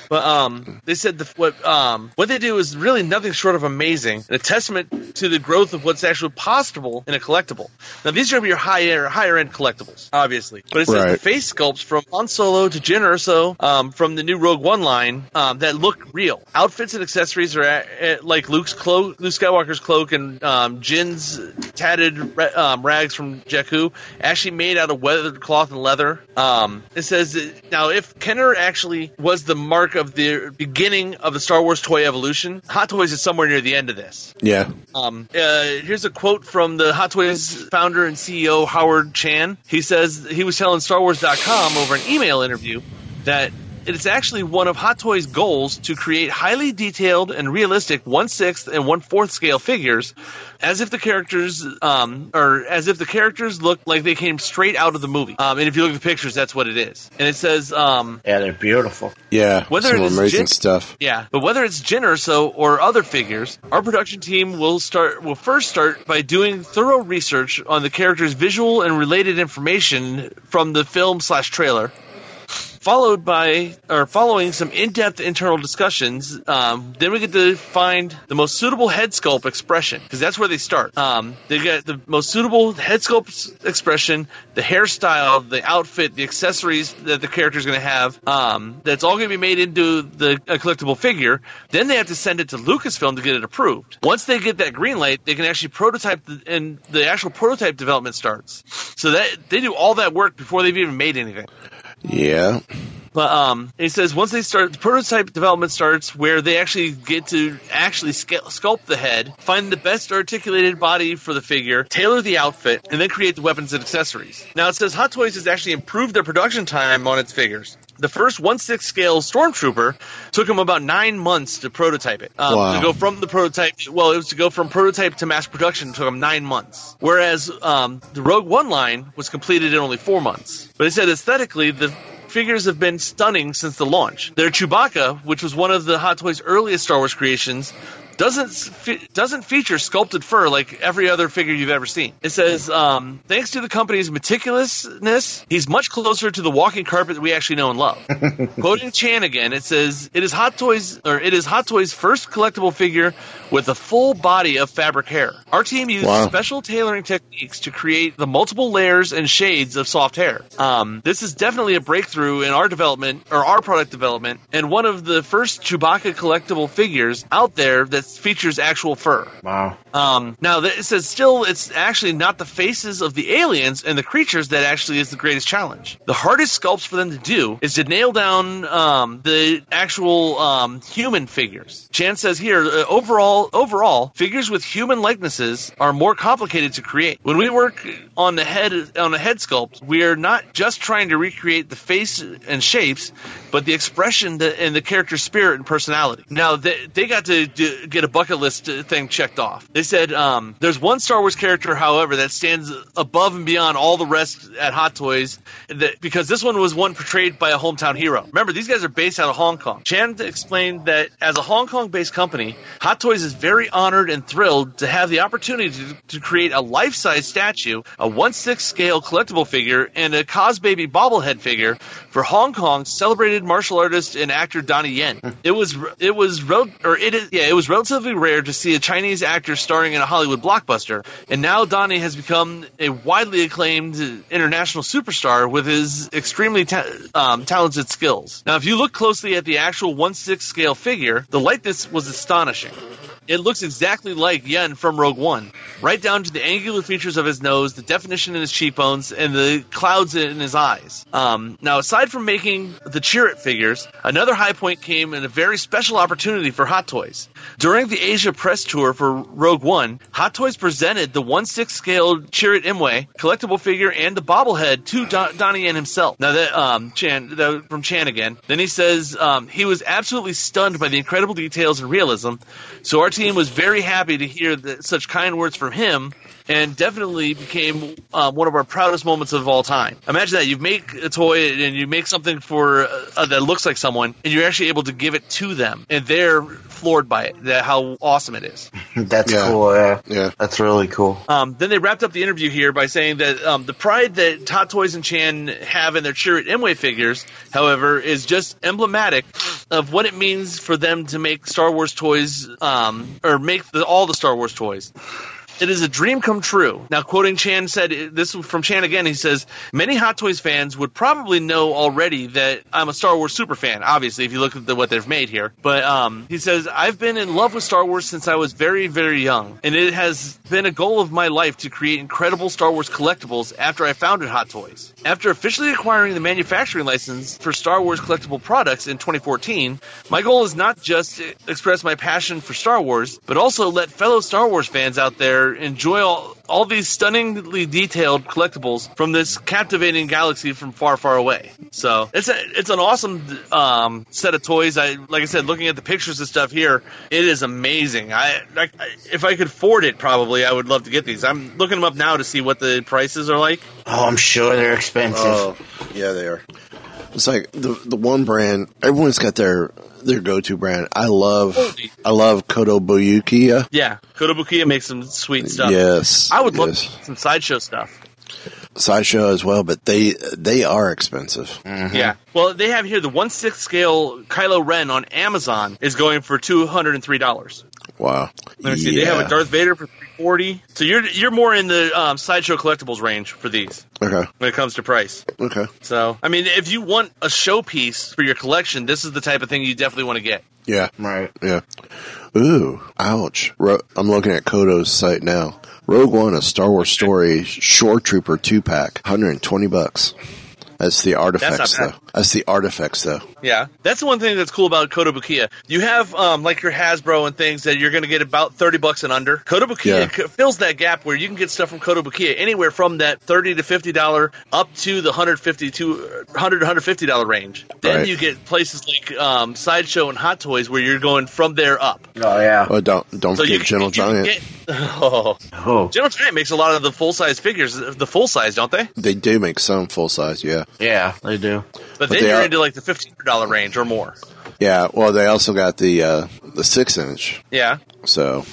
But um, they said the, what um, what they do is really nothing short of amazing, and a testament to the growth of what's actually possible in a collectible. Now these are gonna be your higher higher end collectibles, obviously. But it says the face sculpts from Han Solo to Jyn Erso um, from the new Rogue One line um, that look real. Outfits and accessories are at, at, like Luke's cloak, Luke Skywalker's cloak, and um, Jyn's tatted um, rags from Jakku, actually made out of weathered cloth and leather. Um, it says that- now if Kenner actually was the mark of the beginning of the Star Wars toy evolution, Hot Toys is somewhere near the end of this. Yeah. Um, uh, here's a quote from the Hot Toys founder and CEO Howard Chan. He says he was telling StarWars.com over an email interview that it's actually one of Hot Toys' goals to create highly detailed and realistic one sixth and one fourth scale figures, as if the characters, um, or as if the characters look like they came straight out of the movie. Um, and if you look at the pictures, that's what it is. And it says, um, Yeah, they're beautiful. Yeah. Whether some it is amazing Jyn- stuff. yeah, but whether it's Jyn Erso or other figures, our production team will start will first start by doing thorough research on the character's visual and related information from the film slash trailer. Followed by or following some in-depth internal discussions. Um, then we get to find the most suitable head sculpt expression because that's where they start. Um, they get the most suitable head sculpt expression, the hairstyle, the outfit, the accessories that the character is going to have. Um, that's all going to be made into the a collectible figure. Then they have to send it to Lucasfilm to get it approved. Once they get that green light, they can actually prototype the, and the actual prototype development starts. So that they do all that work before they've even made anything. Yeah. But um, he says once they start, the prototype development starts where they actually get to actually sculpt the head, find the best articulated body for the figure, tailor the outfit, and then create the weapons and accessories. Now it says Hot Toys has actually improved their production time on its figures. The first 1 6 scale Stormtrooper took him about nine months to prototype it. Um, Wow. To go from the prototype, well, it was to go from prototype to mass production took him nine months. Whereas um, the Rogue One line was completed in only four months. But he said aesthetically, the figures have been stunning since the launch. Their Chewbacca, which was one of the Hot Toys' earliest Star Wars creations, doesn't fe- doesn't feature sculpted fur like every other figure you've ever seen. It says, um, thanks to the company's meticulousness, he's much closer to the walking carpet that we actually know and love. Quoting Chan again, it says, "It is Hot Toys, or it is Hot Toys' first collectible figure with a full body of fabric hair. Our team used Wow. special tailoring techniques to create the multiple layers and shades of soft hair. Um, this is definitely a breakthrough in our development or our product development, and one of the first Chewbacca collectible figures out there that features actual fur. Wow. Um, now, th- it says still, it's actually not the faces of the aliens and the creatures that actually is the greatest challenge. The hardest sculpts for them to do is to nail down um, the actual um, human figures. Chan says here, uh, overall, overall, figures with human likenesses are more complicated to create. When we work on the head on a head sculpt, we are not just trying to recreate the face and shapes, but the expression and the character's spirit and personality. Now, they, they got to do, get a bucket list uh, thing checked off. They said um, there's one Star Wars character, however, that stands above and beyond all the rest at Hot Toys, that, because this one was one portrayed by a hometown hero. Remember, these guys are based out of Hong Kong. Chan explained that as a Hong Kong-based company, Hot Toys is very honored and thrilled to have the opportunity to, to create a life-size statue, a 1/6 scale collectible figure, and a Cos Baby bobblehead figure for Hong Kong's celebrated martial artist and actor Donnie Yen. It was it was rel- or it is yeah it was relatively rare to see a Chinese actor starring in a Hollywood blockbuster, and now Donnie has become a widely acclaimed international superstar with his extremely ta- um, talented skills. Now, if you look closely at the actual 1/6 scale figure, the likeness was astonishing. It looks exactly like Yen from Rogue One, right down to the angular features of his nose, the definition in his cheekbones, and the clouds in his eyes. Um, now, aside from making the Chirrut figures, another high point came in a very special opportunity for Hot Toys. During the Asia press tour for Rogue One, Hot Toys presented the 1/6 scale Chirrut Imwe collectible figure and the bobblehead to Don- Donnie Yen himself. Now that um, Chan that, from Chan again. Then he says um, he was absolutely stunned by the incredible details and realism. So our team was very happy to hear such kind words from him. And definitely became um, one of our proudest moments of all time. Imagine that you make a toy and you make something for uh, that looks like someone, and you're actually able to give it to them, and they're floored by it. That how awesome it is. That's Yeah. cool. Yeah. Yeah. That's really cool. Um, then they wrapped up the interview here by saying that um, the pride that Hot Toys and Chan have in their Chirrut Imwe figures, however, is just emblematic of what it means for them to make Star Wars toys, um, or make the, all the Star Wars toys. It is a dream come true. Now, quoting Chan said, this from Chan again, he says, Many Hot Toys fans would probably know already that I'm a Star Wars super fan, obviously, if you look at the, what they've made here. But um, he says, I've been in love with Star Wars since I was very, very young. And it has been a goal of my life to create incredible Star Wars collectibles after I founded Hot Toys. After officially acquiring the manufacturing license for Star Wars collectible products in 2014, my goal is not just to express my passion for Star Wars, but also let fellow Star Wars fans out there enjoy all, all these stunningly detailed collectibles from this captivating galaxy from far, far away. So it's a, it's an awesome um, set of toys. I like I said, looking at the pictures and stuff here, it is amazing. I, I if I could afford it, probably I would love to get these. I'm looking them up now to see what the prices are like. Oh, I'm sure they're expensive. Oh, yeah, they are. It's like the the one brand. Everyone's got their their go to brand. I love I love Kotobukiya. Yeah, Kotobukiya makes some sweet stuff. Yes, I would love yes. some sideshow stuff. sideshow as well, but they they are expensive. Mm-hmm. Yeah. Well, they have here the one sixth scale Kylo Ren on Amazon is going for two hundred and three dollars. Wow. Let me see. They have a Darth Vader for three forty. So you're you're more in the um, sideshow collectibles range for these Okay. when it comes to price. Okay. So I mean, if you want a showpiece for your collection, this is the type of thing you definitely want to get. Yeah. Right. Yeah. Ooh, ouch. Ro- I'm looking at Koto's site now. Rogue One, a Star Wars story, Shore Trooper two pack, 120 bucks. That's the artifacts bad. though. That's the artifacts though. Yeah, that's the one thing that's cool about Kotobukiya. You have um, like your Hasbro and things that you're going to get about thirty bucks and under. Kotobukiya Yeah. c- fills that gap where you can get stuff from Kotobukiya anywhere from that thirty to fifty dollar up to the 150 to 100 150 dollar range. Then Right. you get places like um, Sideshow and Hot Toys where you're going from there up. Oh yeah. Oh, don't don't So forget can- Gentle Giant. get- oh. Oh. General Giant makes a lot of the full size figures, the full size, don't they? They do make some full size, yeah. Yeah, they do. But, But then you're are- into like the fifteen hundred dollar range or more. Yeah, well, they also got the uh, the six inch. Yeah. So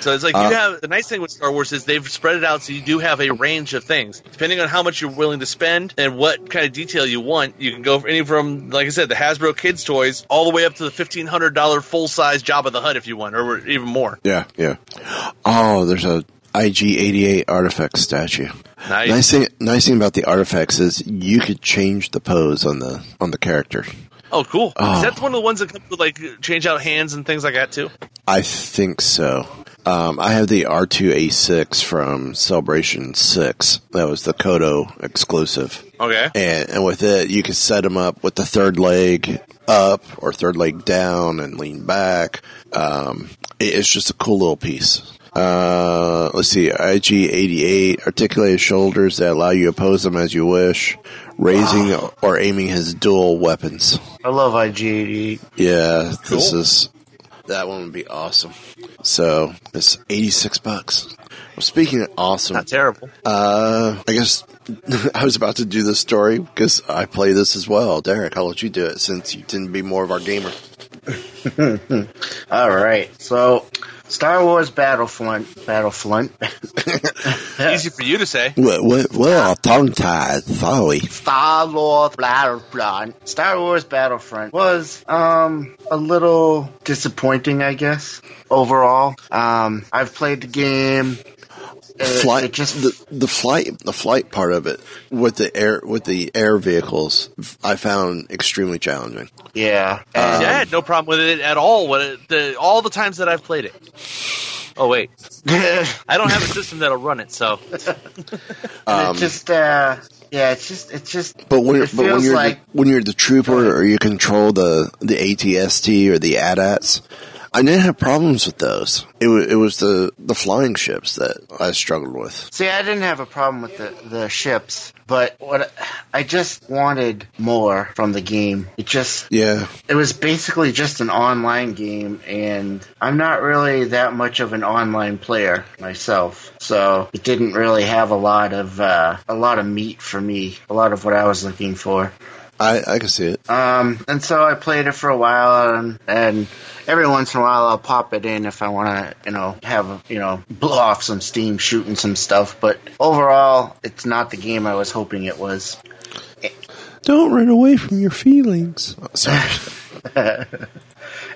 So it's like Uh, you have the nice thing with Star Wars is they've spread it out so you do have a range of things. Depending on how much you're willing to spend and what kind of detail you want, you can go for any from like I said, the Hasbro kids toys all the way up to the fifteen hundred dollar full size Jabba the Hutt if you want, or even more. yeah, yeah. Oh, there's a IG88 artifact statue. Nice. Nice thing, nice thing about the artifacts is you could change the pose on the on the character. Oh, cool. Oh. Is that one of the ones that comes with like change out hands and things like that too? I think so. Um, I have the R2A6 from Celebration 6. That was the Koto exclusive. Okay. And, and with it, you can set them up with the third leg up or third leg down and lean back. Um, it- it's just a cool little piece. Uh, let's see, IG88, articulated shoulders that allow you to pose them as you wish, raising or aiming his dual weapons. I love IG88. Yeah, this is that one would be awesome. So it's eighty six bucks. Well, speaking of awesome, Not terrible. uh, I guess I was about to do this story because I play this as well. Derek, I'll let you do it since you tend to be more of our gamer. All right. So, Star Wars Battlefront. Battlefront. Easy for you to say. What? What? Well, tongue tied. Sorry. Star Wars Battlefront. Star Wars Battlefront was um a little disappointing, I guess. Overall, um, I've played the game. It, flight just the, the flight the flight part of it with the air with the air vehicles I found extremely challenging. yeah. See, I had no problem with it at all. What it, the all the times that I've played it. Oh wait, I don't have a system that'll run it. So And it just uh yeah, it's just it's just But when, it but when you're like the, when you're the trooper or you control the the ATST or the AT-ATs, I didn't have problems with those. It was it was the the flying ships that I struggled with. See, I didn't have a problem with the, the ships, but what I just wanted more from the game. It just Yeah, it was basically just an online game, and I'm not really that much of an online player myself, so it didn't really have a lot of uh, a lot of meat for me. A lot of what I was looking for. I I can see it. Um, and so I played it for a while, and, and every once in a while I'll pop it in if I want to, you know, have you know blow off some steam shooting some stuff. But overall, it's not the game I was hoping it was. Don't run away from your feelings. Oh, sorry.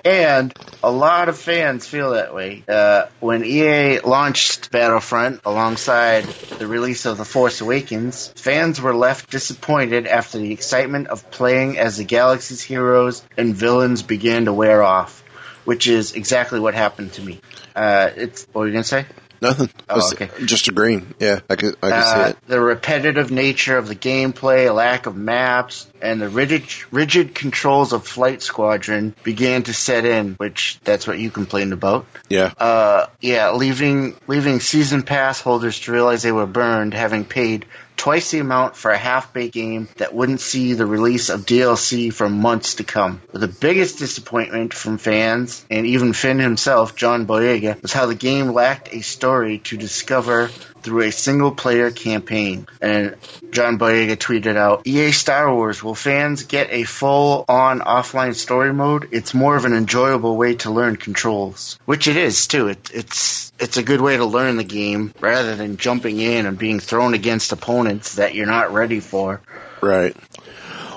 And a lot of fans feel that way. Uh, when EA launched Battlefront alongside the release of The Force Awakens, fans were left disappointed after the excitement of playing as the galaxy's heroes and villains began to wear off, which is exactly what happened to me. Uh, it's what were you gonna say? Nothing. Oh, okay. Just agreeing. Yeah, I could I could see Uh, it. the repetitive nature of the gameplay, lack of maps, and the rigid, rigid controls of Flight Squadron began to set in, which that's what you complained about. Yeah. Uh, yeah, leaving leaving season pass holders to realize they were burned, having paid twice the amount for a half-baked game that wouldn't see the release of DLC for months to come. But The biggest disappointment from fans, and even Finn himself, John Boyega, was how the game lacked a story to discover through a single player campaign. And John Boyega tweeted out, EA Star Wars, will fans get a full on offline story mode? It's more of an enjoyable way to learn controls. Which it is too. It, it's it's a good way to learn the game rather than jumping in and being thrown against opponents that you're not ready for. Right.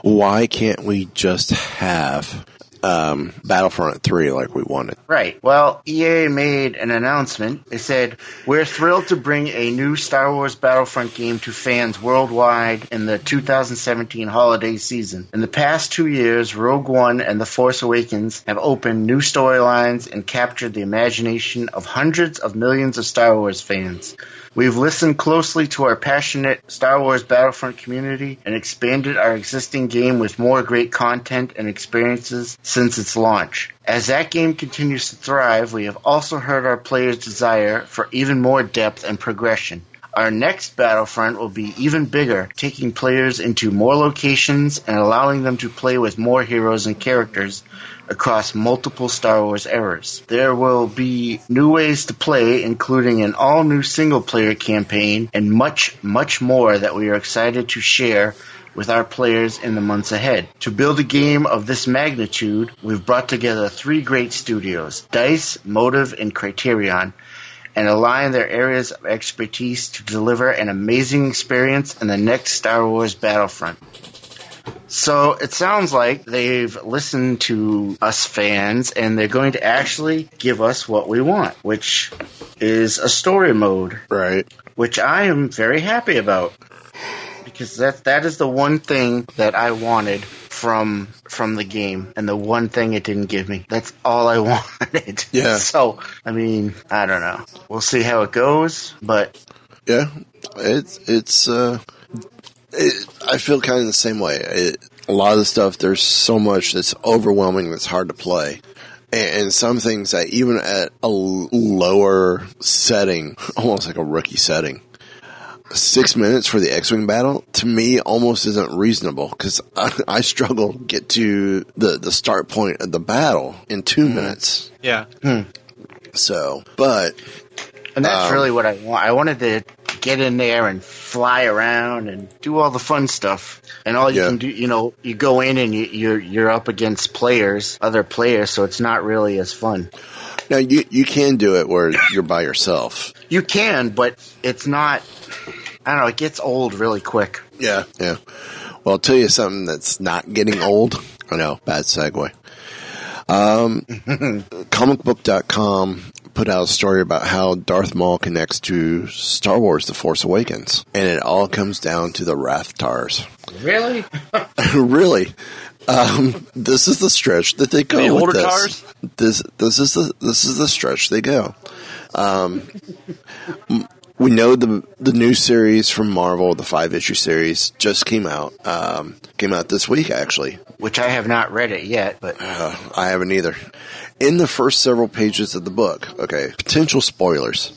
Why can't we just have um, Battlefront 3 like we wanted? Right. Well, EA made an announcement. They said, We're thrilled to bring a new Star Wars Battlefront game to fans worldwide in the 2017 holiday season. In the past two years, Rogue One and The Force Awakens have opened new storylines and captured the imagination of hundreds of millions of Star Wars fans. We've listened closely to our passionate Star Wars Battlefront community and expanded our existing game with more great content and experiences since its launch. As that game continues to thrive, we have also heard our players' desire for even more depth and progression. Our next Battlefront will be even bigger, taking players into more locations and allowing them to play with more heroes and characters across multiple Star Wars eras. There will be new ways to play, including an all new single player campaign and much, much more that we are excited to share with our players in the months ahead. To build a game of this magnitude, we've brought together three great studios, DICE, Motive, and Criterion, and align their areas of expertise to deliver an amazing experience in the next Star Wars Battlefront. So it sounds like they've listened to us fans and they're going to actually give us what we want, which is a story mode. Right. Which I am very happy about. Because that that is the one thing that I wanted from from the game and the one thing it didn't give me. That's all I wanted. Yeah. So, I mean, I don't know. We'll see how it goes, but Yeah. It's, it's, uh, it, I feel kind of the same way. It, a lot of the stuff, there's so much that's overwhelming that's hard to play. And, and some things that even at a lower setting, almost like a rookie setting, six minutes for the X-wing battle to me almost isn't reasonable because I, I struggle to get to the the start point of the battle in two minutes. Yeah. So, but And that's Um, really what I want. I wanted to get in there and fly around and do all the fun stuff. And all you Yeah. can do, you know, you go in and you, you're you're up against players, other players, so it's not really as fun. now you you can do it where you're by yourself. You can, but it's not. I don't know. It gets old really quick. Yeah, yeah. Well, I'll tell you something that's not getting old. I know, bad segue. Um, comicbook.com put out a story about how Darth Maul connects to Star Wars The Force Awakens. And it all comes down to the Rathtars. Really? really. Um, this is the stretch that they go The with this. tars? This this is the this is the stretch they go. Um, m- we know the the new series from Marvel, the five issue series, just came out. Um, came out this week actually. Which I have not read it yet, but Uh, I haven't either. In the first several pages of the book, okay, potential spoilers.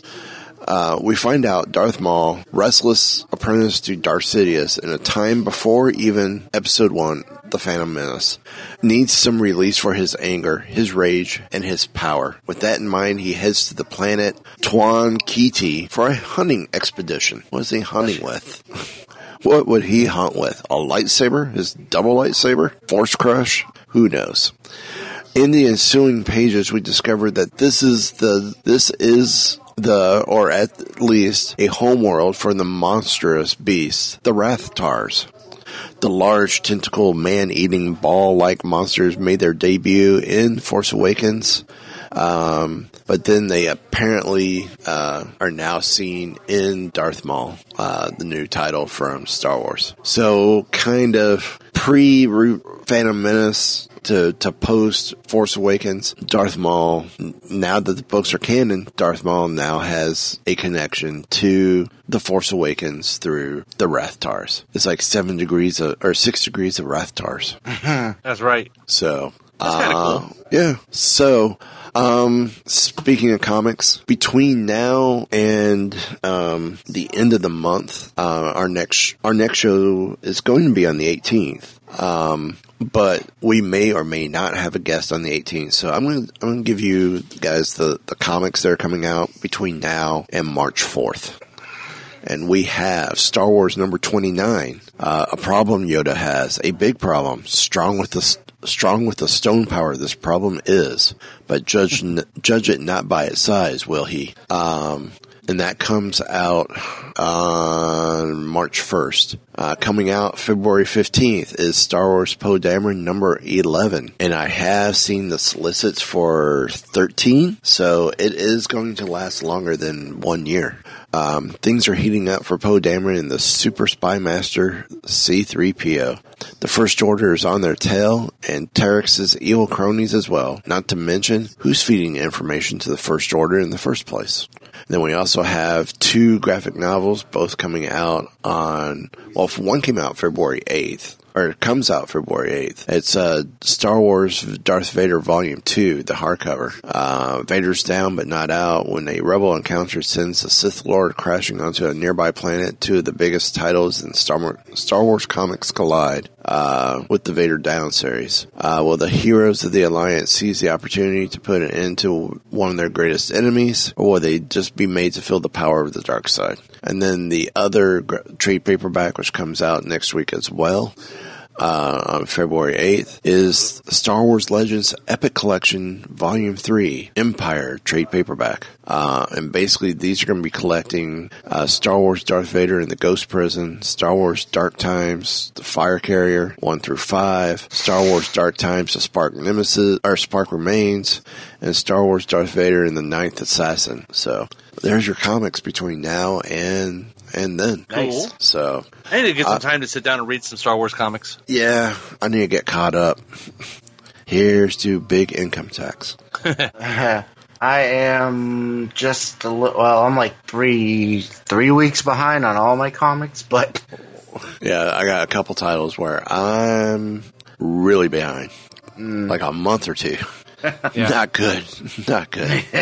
Uh, we find out Darth Maul, restless apprentice to Darth Sidious in a time before even Episode 1, The Phantom Menace, needs some release for his anger, his rage, and his power. With that in mind, he heads to the planet Twon Ketee for a hunting expedition. What is he hunting with? What would he hunt with? A lightsaber? His double lightsaber? Force crush? Who knows? In the ensuing pages, we discover that this is the this is the or at least a homeworld for the monstrous beasts, the Rathtars. The large tentacle man-eating ball-like monsters made their debut in Force Awakens. Um, but then they apparently uh, are now seen in Darth Maul, uh, the new title from Star Wars. So kind of pre Phantom Menace to, to post Force Awakens, Darth Maul, now that the books are canon, Darth Maul now has a connection to the Force Awakens through the Rathtars. It's like seven degrees of, or six degrees of Rathtars. That's right. So, That's uh, cool. yeah. So, um, speaking of comics, between now and um, the end of the month, uh, our next our next show is going to be on the 18th. Um, but we may or may not have a guest on the 18th. So I'm going to I'm going to give you guys the the comics that are coming out between now and March 4th. And we have Star Wars number 29. Uh, a problem Yoda has, a big problem, strong with the strong with the stone power this problem is, but judge judge it not by its size, will he? Um, and that comes out on March 1st. Uh, coming out February 15th is Star Wars Poe Dameron number 11. And I have seen the solicits for 13, so it is going to last longer than one year. Um, things are heating up for Poe Dameron and the Super Spy Master C3PO. The First Order is on their tail, and Terex's evil cronies as well, not to mention who's feeding information to the First Order in the first place. Then we also have two graphic novels, both coming out on, well, one came out February 8th, or it comes out February 8th. It's uh, Star Wars Darth Vader Volume 2, the hardcover. Uh, Vader's down but not out when a rebel encounter sends the Sith Lord crashing onto a nearby planet. Two of the biggest titles in Star, War- Star Wars comics collide uh, with the Vader Down series. Uh, will the heroes of the Alliance seize the opportunity to put an end to one of their greatest enemies, or will they just be made to feel the power of the dark side? And then the other trade paperback, which comes out next week as well, uh, on February 8th, is Star Wars Legends Epic Collection Volume 3 Empire trade paperback. Uh, and basically, these are going to be collecting uh, Star Wars Darth Vader in the Ghost Prison, Star Wars Dark Times, The Fire Carrier, 1 through 5, Star Wars Dark Times, The Spark Nemesis, or Spark Remains, and Star Wars Darth Vader and the Ninth Assassin. So, there's your comics between now and and then. Nice. So I need to get some Uh, time to sit down and read some Star Wars comics. yeah, I need to get caught up. Here's to big income tax. I am just a little. Well, I'm like three three weeks behind on all my comics, but Yeah, I got a couple titles where I'm really behind, Mm. like a month or two. Not good. Not good.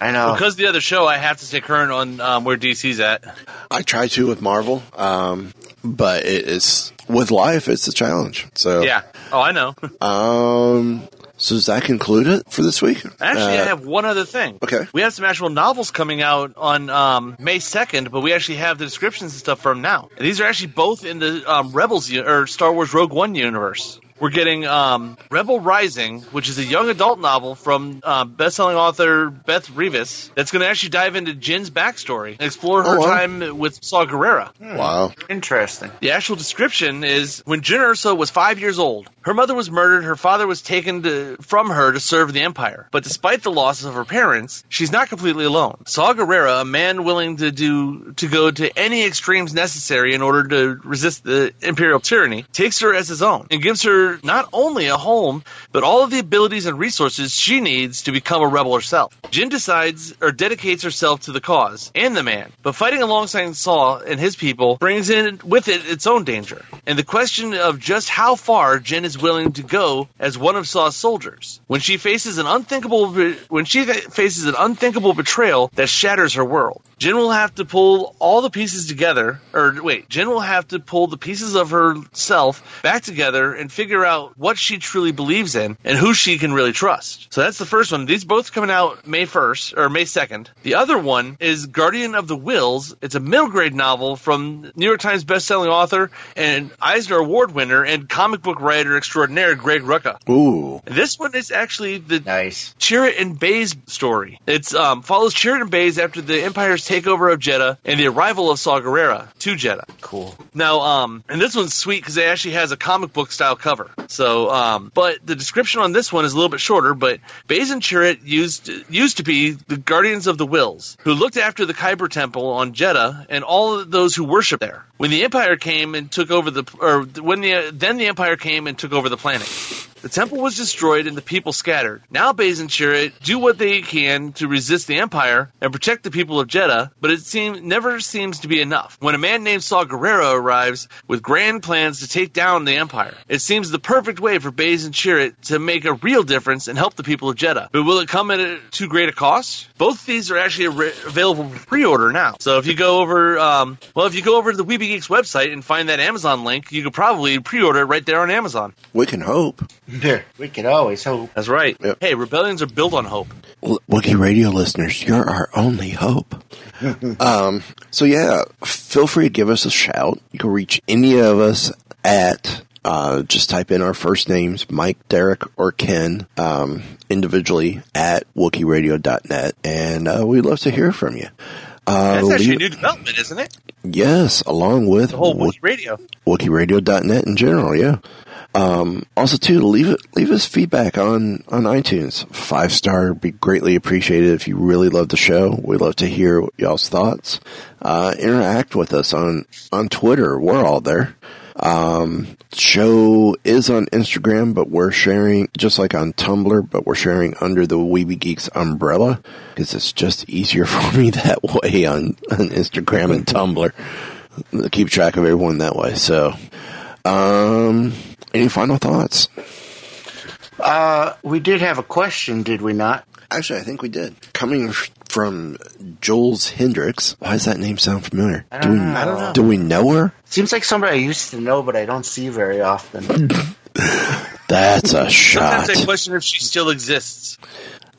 I know. Because the other show, I have to stay current on um, where DC's at. I try to with Marvel, um, but it is with life. It's a challenge. So Yeah. Oh, I know. Um. So does that conclude it for this week? Actually, Uh, I have one other thing. Okay. We have some actual novels coming out on um, May 2nd, but we actually have the descriptions and stuff from now. And these are actually both in the um, Rebels u- or Star Wars Rogue One universe. We're getting um, Rebel Rising, which is a young adult novel from um, best-selling author Beth Revis that's going to actually dive into Jyn's backstory and explore her Oh, wow. time with Saw Gerrera. Wow. Interesting. The actual description is when Jyn Erso was five years old, her mother was murdered, her father was taken to, from her to serve the Empire. But despite the losses of her parents, she's not completely alone. Saw Gerrera, a man willing to do to go to any extremes necessary in order to resist the Imperial tyranny, takes her as his own and gives her not only a home, but all of the abilities and resources she needs to become a rebel herself. Jyn decides or dedicates herself to the cause and the man, but fighting alongside Saw and his people brings in with it its own danger. And the question of just how far Jyn is willing to go as one of Saw's soldiers. When she faces an unthinkable when she faces an unthinkable betrayal that shatters her world. Jyn will have to pull all the pieces together, or wait, Jen will have to pull the pieces of herself back together and figure out what she truly believes in and who she can really trust. So that's the first one. These both coming out May 1st, or May 2nd. The other one is Guardian of the Whills. It's a middle grade novel from New York Times bestselling author and Eisner Award winner and comic book writer extraordinaire Greg Rucka. Ooh. This one is actually the nice Chirrut and Baze story. It um, follows Chirrut and Baze after the Empire's takeover of Jedha and the arrival of Saw Gerrera to Jedha. Cool. Now, um, and this one's sweet because it actually has a comic book style cover. So, um, but the description on this one is a little bit shorter. But Baze and Chirrut used used to be the guardians of the Whills, who looked after the Kyber Temple on Jedha and all of those who worship there. When the Empire came and took over the, or when the then the Empire came and took over the planet. The temple was destroyed and the people scattered. Now Baze and Chirrut do what they can to resist the Empire and protect the people of Jedha, but it seem, never seems to be enough. When a man named Saw Gerrera arrives with grand plans to take down the Empire, it seems the perfect way for Baze and Chirrut to make a real difference and help the people of Jedha. But will it come at a too great a cost? Both these are actually re- available for pre-order now. So if you go over, um, well, if you go over to the Weeby Geeks website and find that Amazon link, you could probably pre-order it right there on Amazon. We can hope. we can always hope. That's right. Hey, rebellions are built on hope. L- Wookie Radio listeners, you're our only hope. um, so yeah, feel free to give us a shout. You can reach any of us at uh, just type in our first names, Mike, Derek, or Ken, um, individually at WookieRadio.net, and uh, we'd love to hear from you. Uh, That's actually a new development, isn't it? yes, along with The whole Wook- Wookiee radio. WookieRadio.net in general, yeah. Um, also, too, leave it, leave us feedback on, on iTunes. Five star would be greatly appreciated if you really love the show. We'd love to hear y'all's thoughts. Uh, interact with us on, on Twitter. We're all there. Um, show is on Instagram, but we're sharing, just like on Tumblr, but we're sharing under the Weeby Geeks umbrella because it's just easier for me that way on, on Instagram and Tumblr. Keep track of everyone that way. So, um, any final thoughts? Uh, we did have a question, did we not? Actually, I think we did. Coming from Jules Hendricks, why does that name sound familiar? I do don't we, know. I don't know. Do we know her? Seems like somebody I used to know, but I don't see very often. That's a shot. Sometimes I question if she still exists.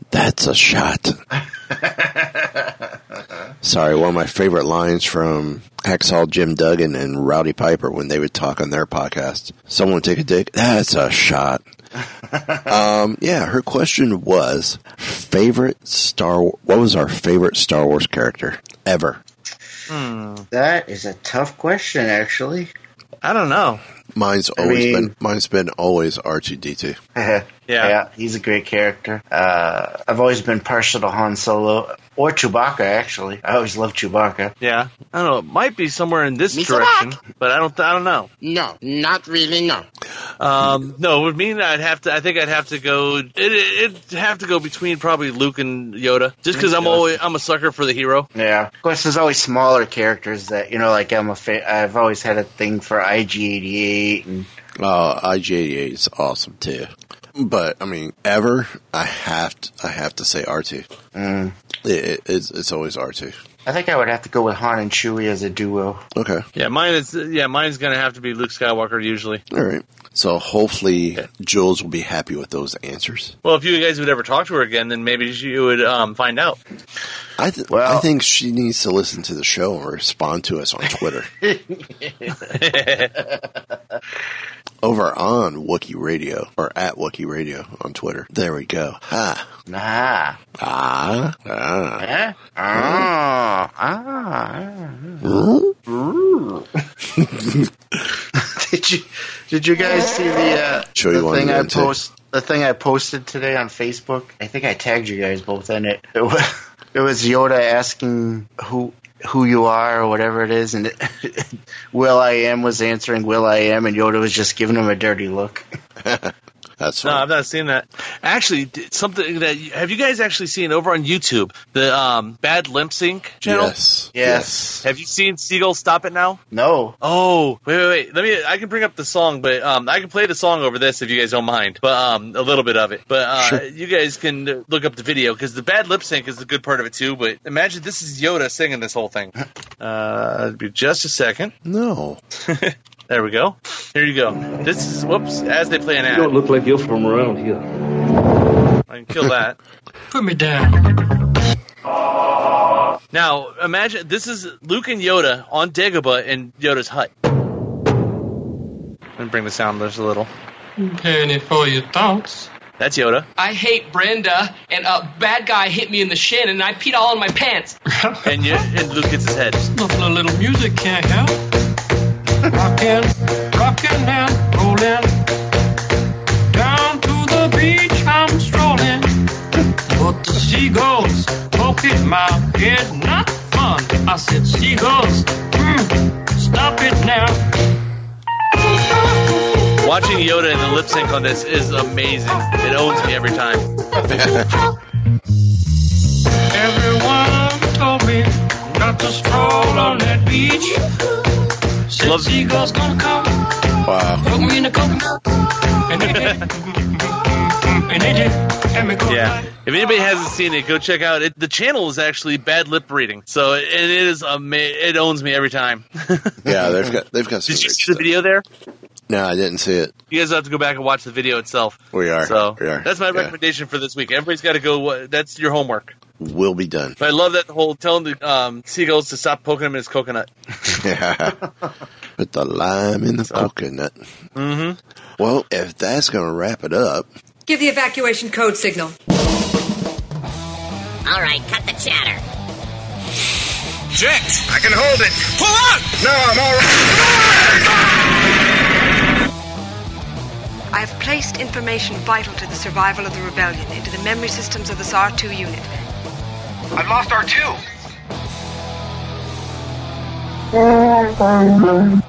That's a shot. Sorry, one of my favorite lines from Hacksaw Jim Duggan and Rowdy Piper when they would talk on their podcast. Someone take a dick. That's a shot. um, yeah, her question was favorite Star. What was our favorite Star Wars character ever? That is a tough question, actually. I don't know. Mine's I always mean- been mine's been always R two D two. yeah. he's a great character. Uh, I've always been partial to Han Solo or Chewbacca. Actually, I always loved Chewbacca. Yeah, I don't know. It might be somewhere in this Me direction, but I don't. I don't know. No, not really. No. Um, no, it would mean I'd have to. I think I'd have to go. It, it'd have to go between probably Luke and Yoda, just because I'm always I'm a sucker for the hero. Yeah. Of course, there's always smaller characters that you know. Like I'm a fa- I've always had a thing for IG88 and Uh, IG88 is awesome too. But I mean, ever I have to, I have to say R two. Mm. It, it, it's it's always R two. I think I would have to go with Han and Chewie as a duo. Okay, Yeah, mine is. Yeah, mine's gonna have to be Luke Skywalker usually. all right. So hopefully Jules will be happy with those answers. Well, if you guys would ever talk to her again, then maybe you would um, find out. I th- I think she needs to listen to the show and respond to us on Twitter over on Wookie Radio or at Wookie Radio on Twitter. There we go. Ha. Ah. Ah. Ah. Eh? Ah. Ah. did you did you guys see the uh, Sure the thing I post the thing I posted today on Facebook? I think I tagged you guys both in it. It was, it was Yoda asking who who you are or whatever it is, and it, Will I Am was answering Will I Am, and Yoda was just giving him a dirty look. That's No, I've not seen that. Actually, something that have you guys actually seen over on YouTube the um, Bad Lip Sync channel? Yes. Yes. Have you seen Seagull Stop It Now? No. Oh, wait, wait, wait. Let me. I can bring up the song, but um, I can play the song over this if you guys don't mind. But um, a little bit of it. But uh, Sure. you guys can uh, look up the video because the bad lip sync is the good part of it too. But imagine this is Yoda singing this whole thing. Uh, it'd be just a second. No. There we go. Here you go. This is whoops. As they play an ad. You don't look like you're from around here. I can kill that. Put me down. Now imagine this is Luke and Yoda on Dagobah in Yoda's hut. Let me bring the sound just a little. Penny for your thoughts. That's Yoda. I hate Brenda, and a bad guy hit me in the shin, and I peed all in my pants. And you and Luke hits his head. Nothing a little music can't help. Rockin', rockin' and rollin'. Down to the beach I'm strolling. But the seagulls poking my head, not fun. I said, seagulls, mm, stop it now. Watching Yoda in the lip sync on this is amazing. It owns me every time. Everyone told me not to stroll on that beach. Said Love- seagulls gonna come, Wow. poke me in the coconut. And they did. and they did. And me go Yeah. If anybody hasn't seen it, go check out it. The channel is actually bad lip reading, so it, it is ama- It owns me every time. Yeah, they've got they've got some Did you great see the video there? No, I didn't see it. You guys have to go back and watch the video itself. We are. So we are. that's my Yeah. recommendation for this week. Everybody's got to go. uh, That's your homework. Will be done. But I love that whole telling the um, seagulls to stop poking him in his coconut. yeah. Put the lime in the coconut. Mm-hmm. Well, if that's going to wrap it up, Give the evacuation code signal. All right, cut the chatter. Jinx, I can hold it. Pull out! No, I'm all right. I have placed information vital to the survival of the rebellion into the memory systems of this R2 unit. I've lost R2. Oh,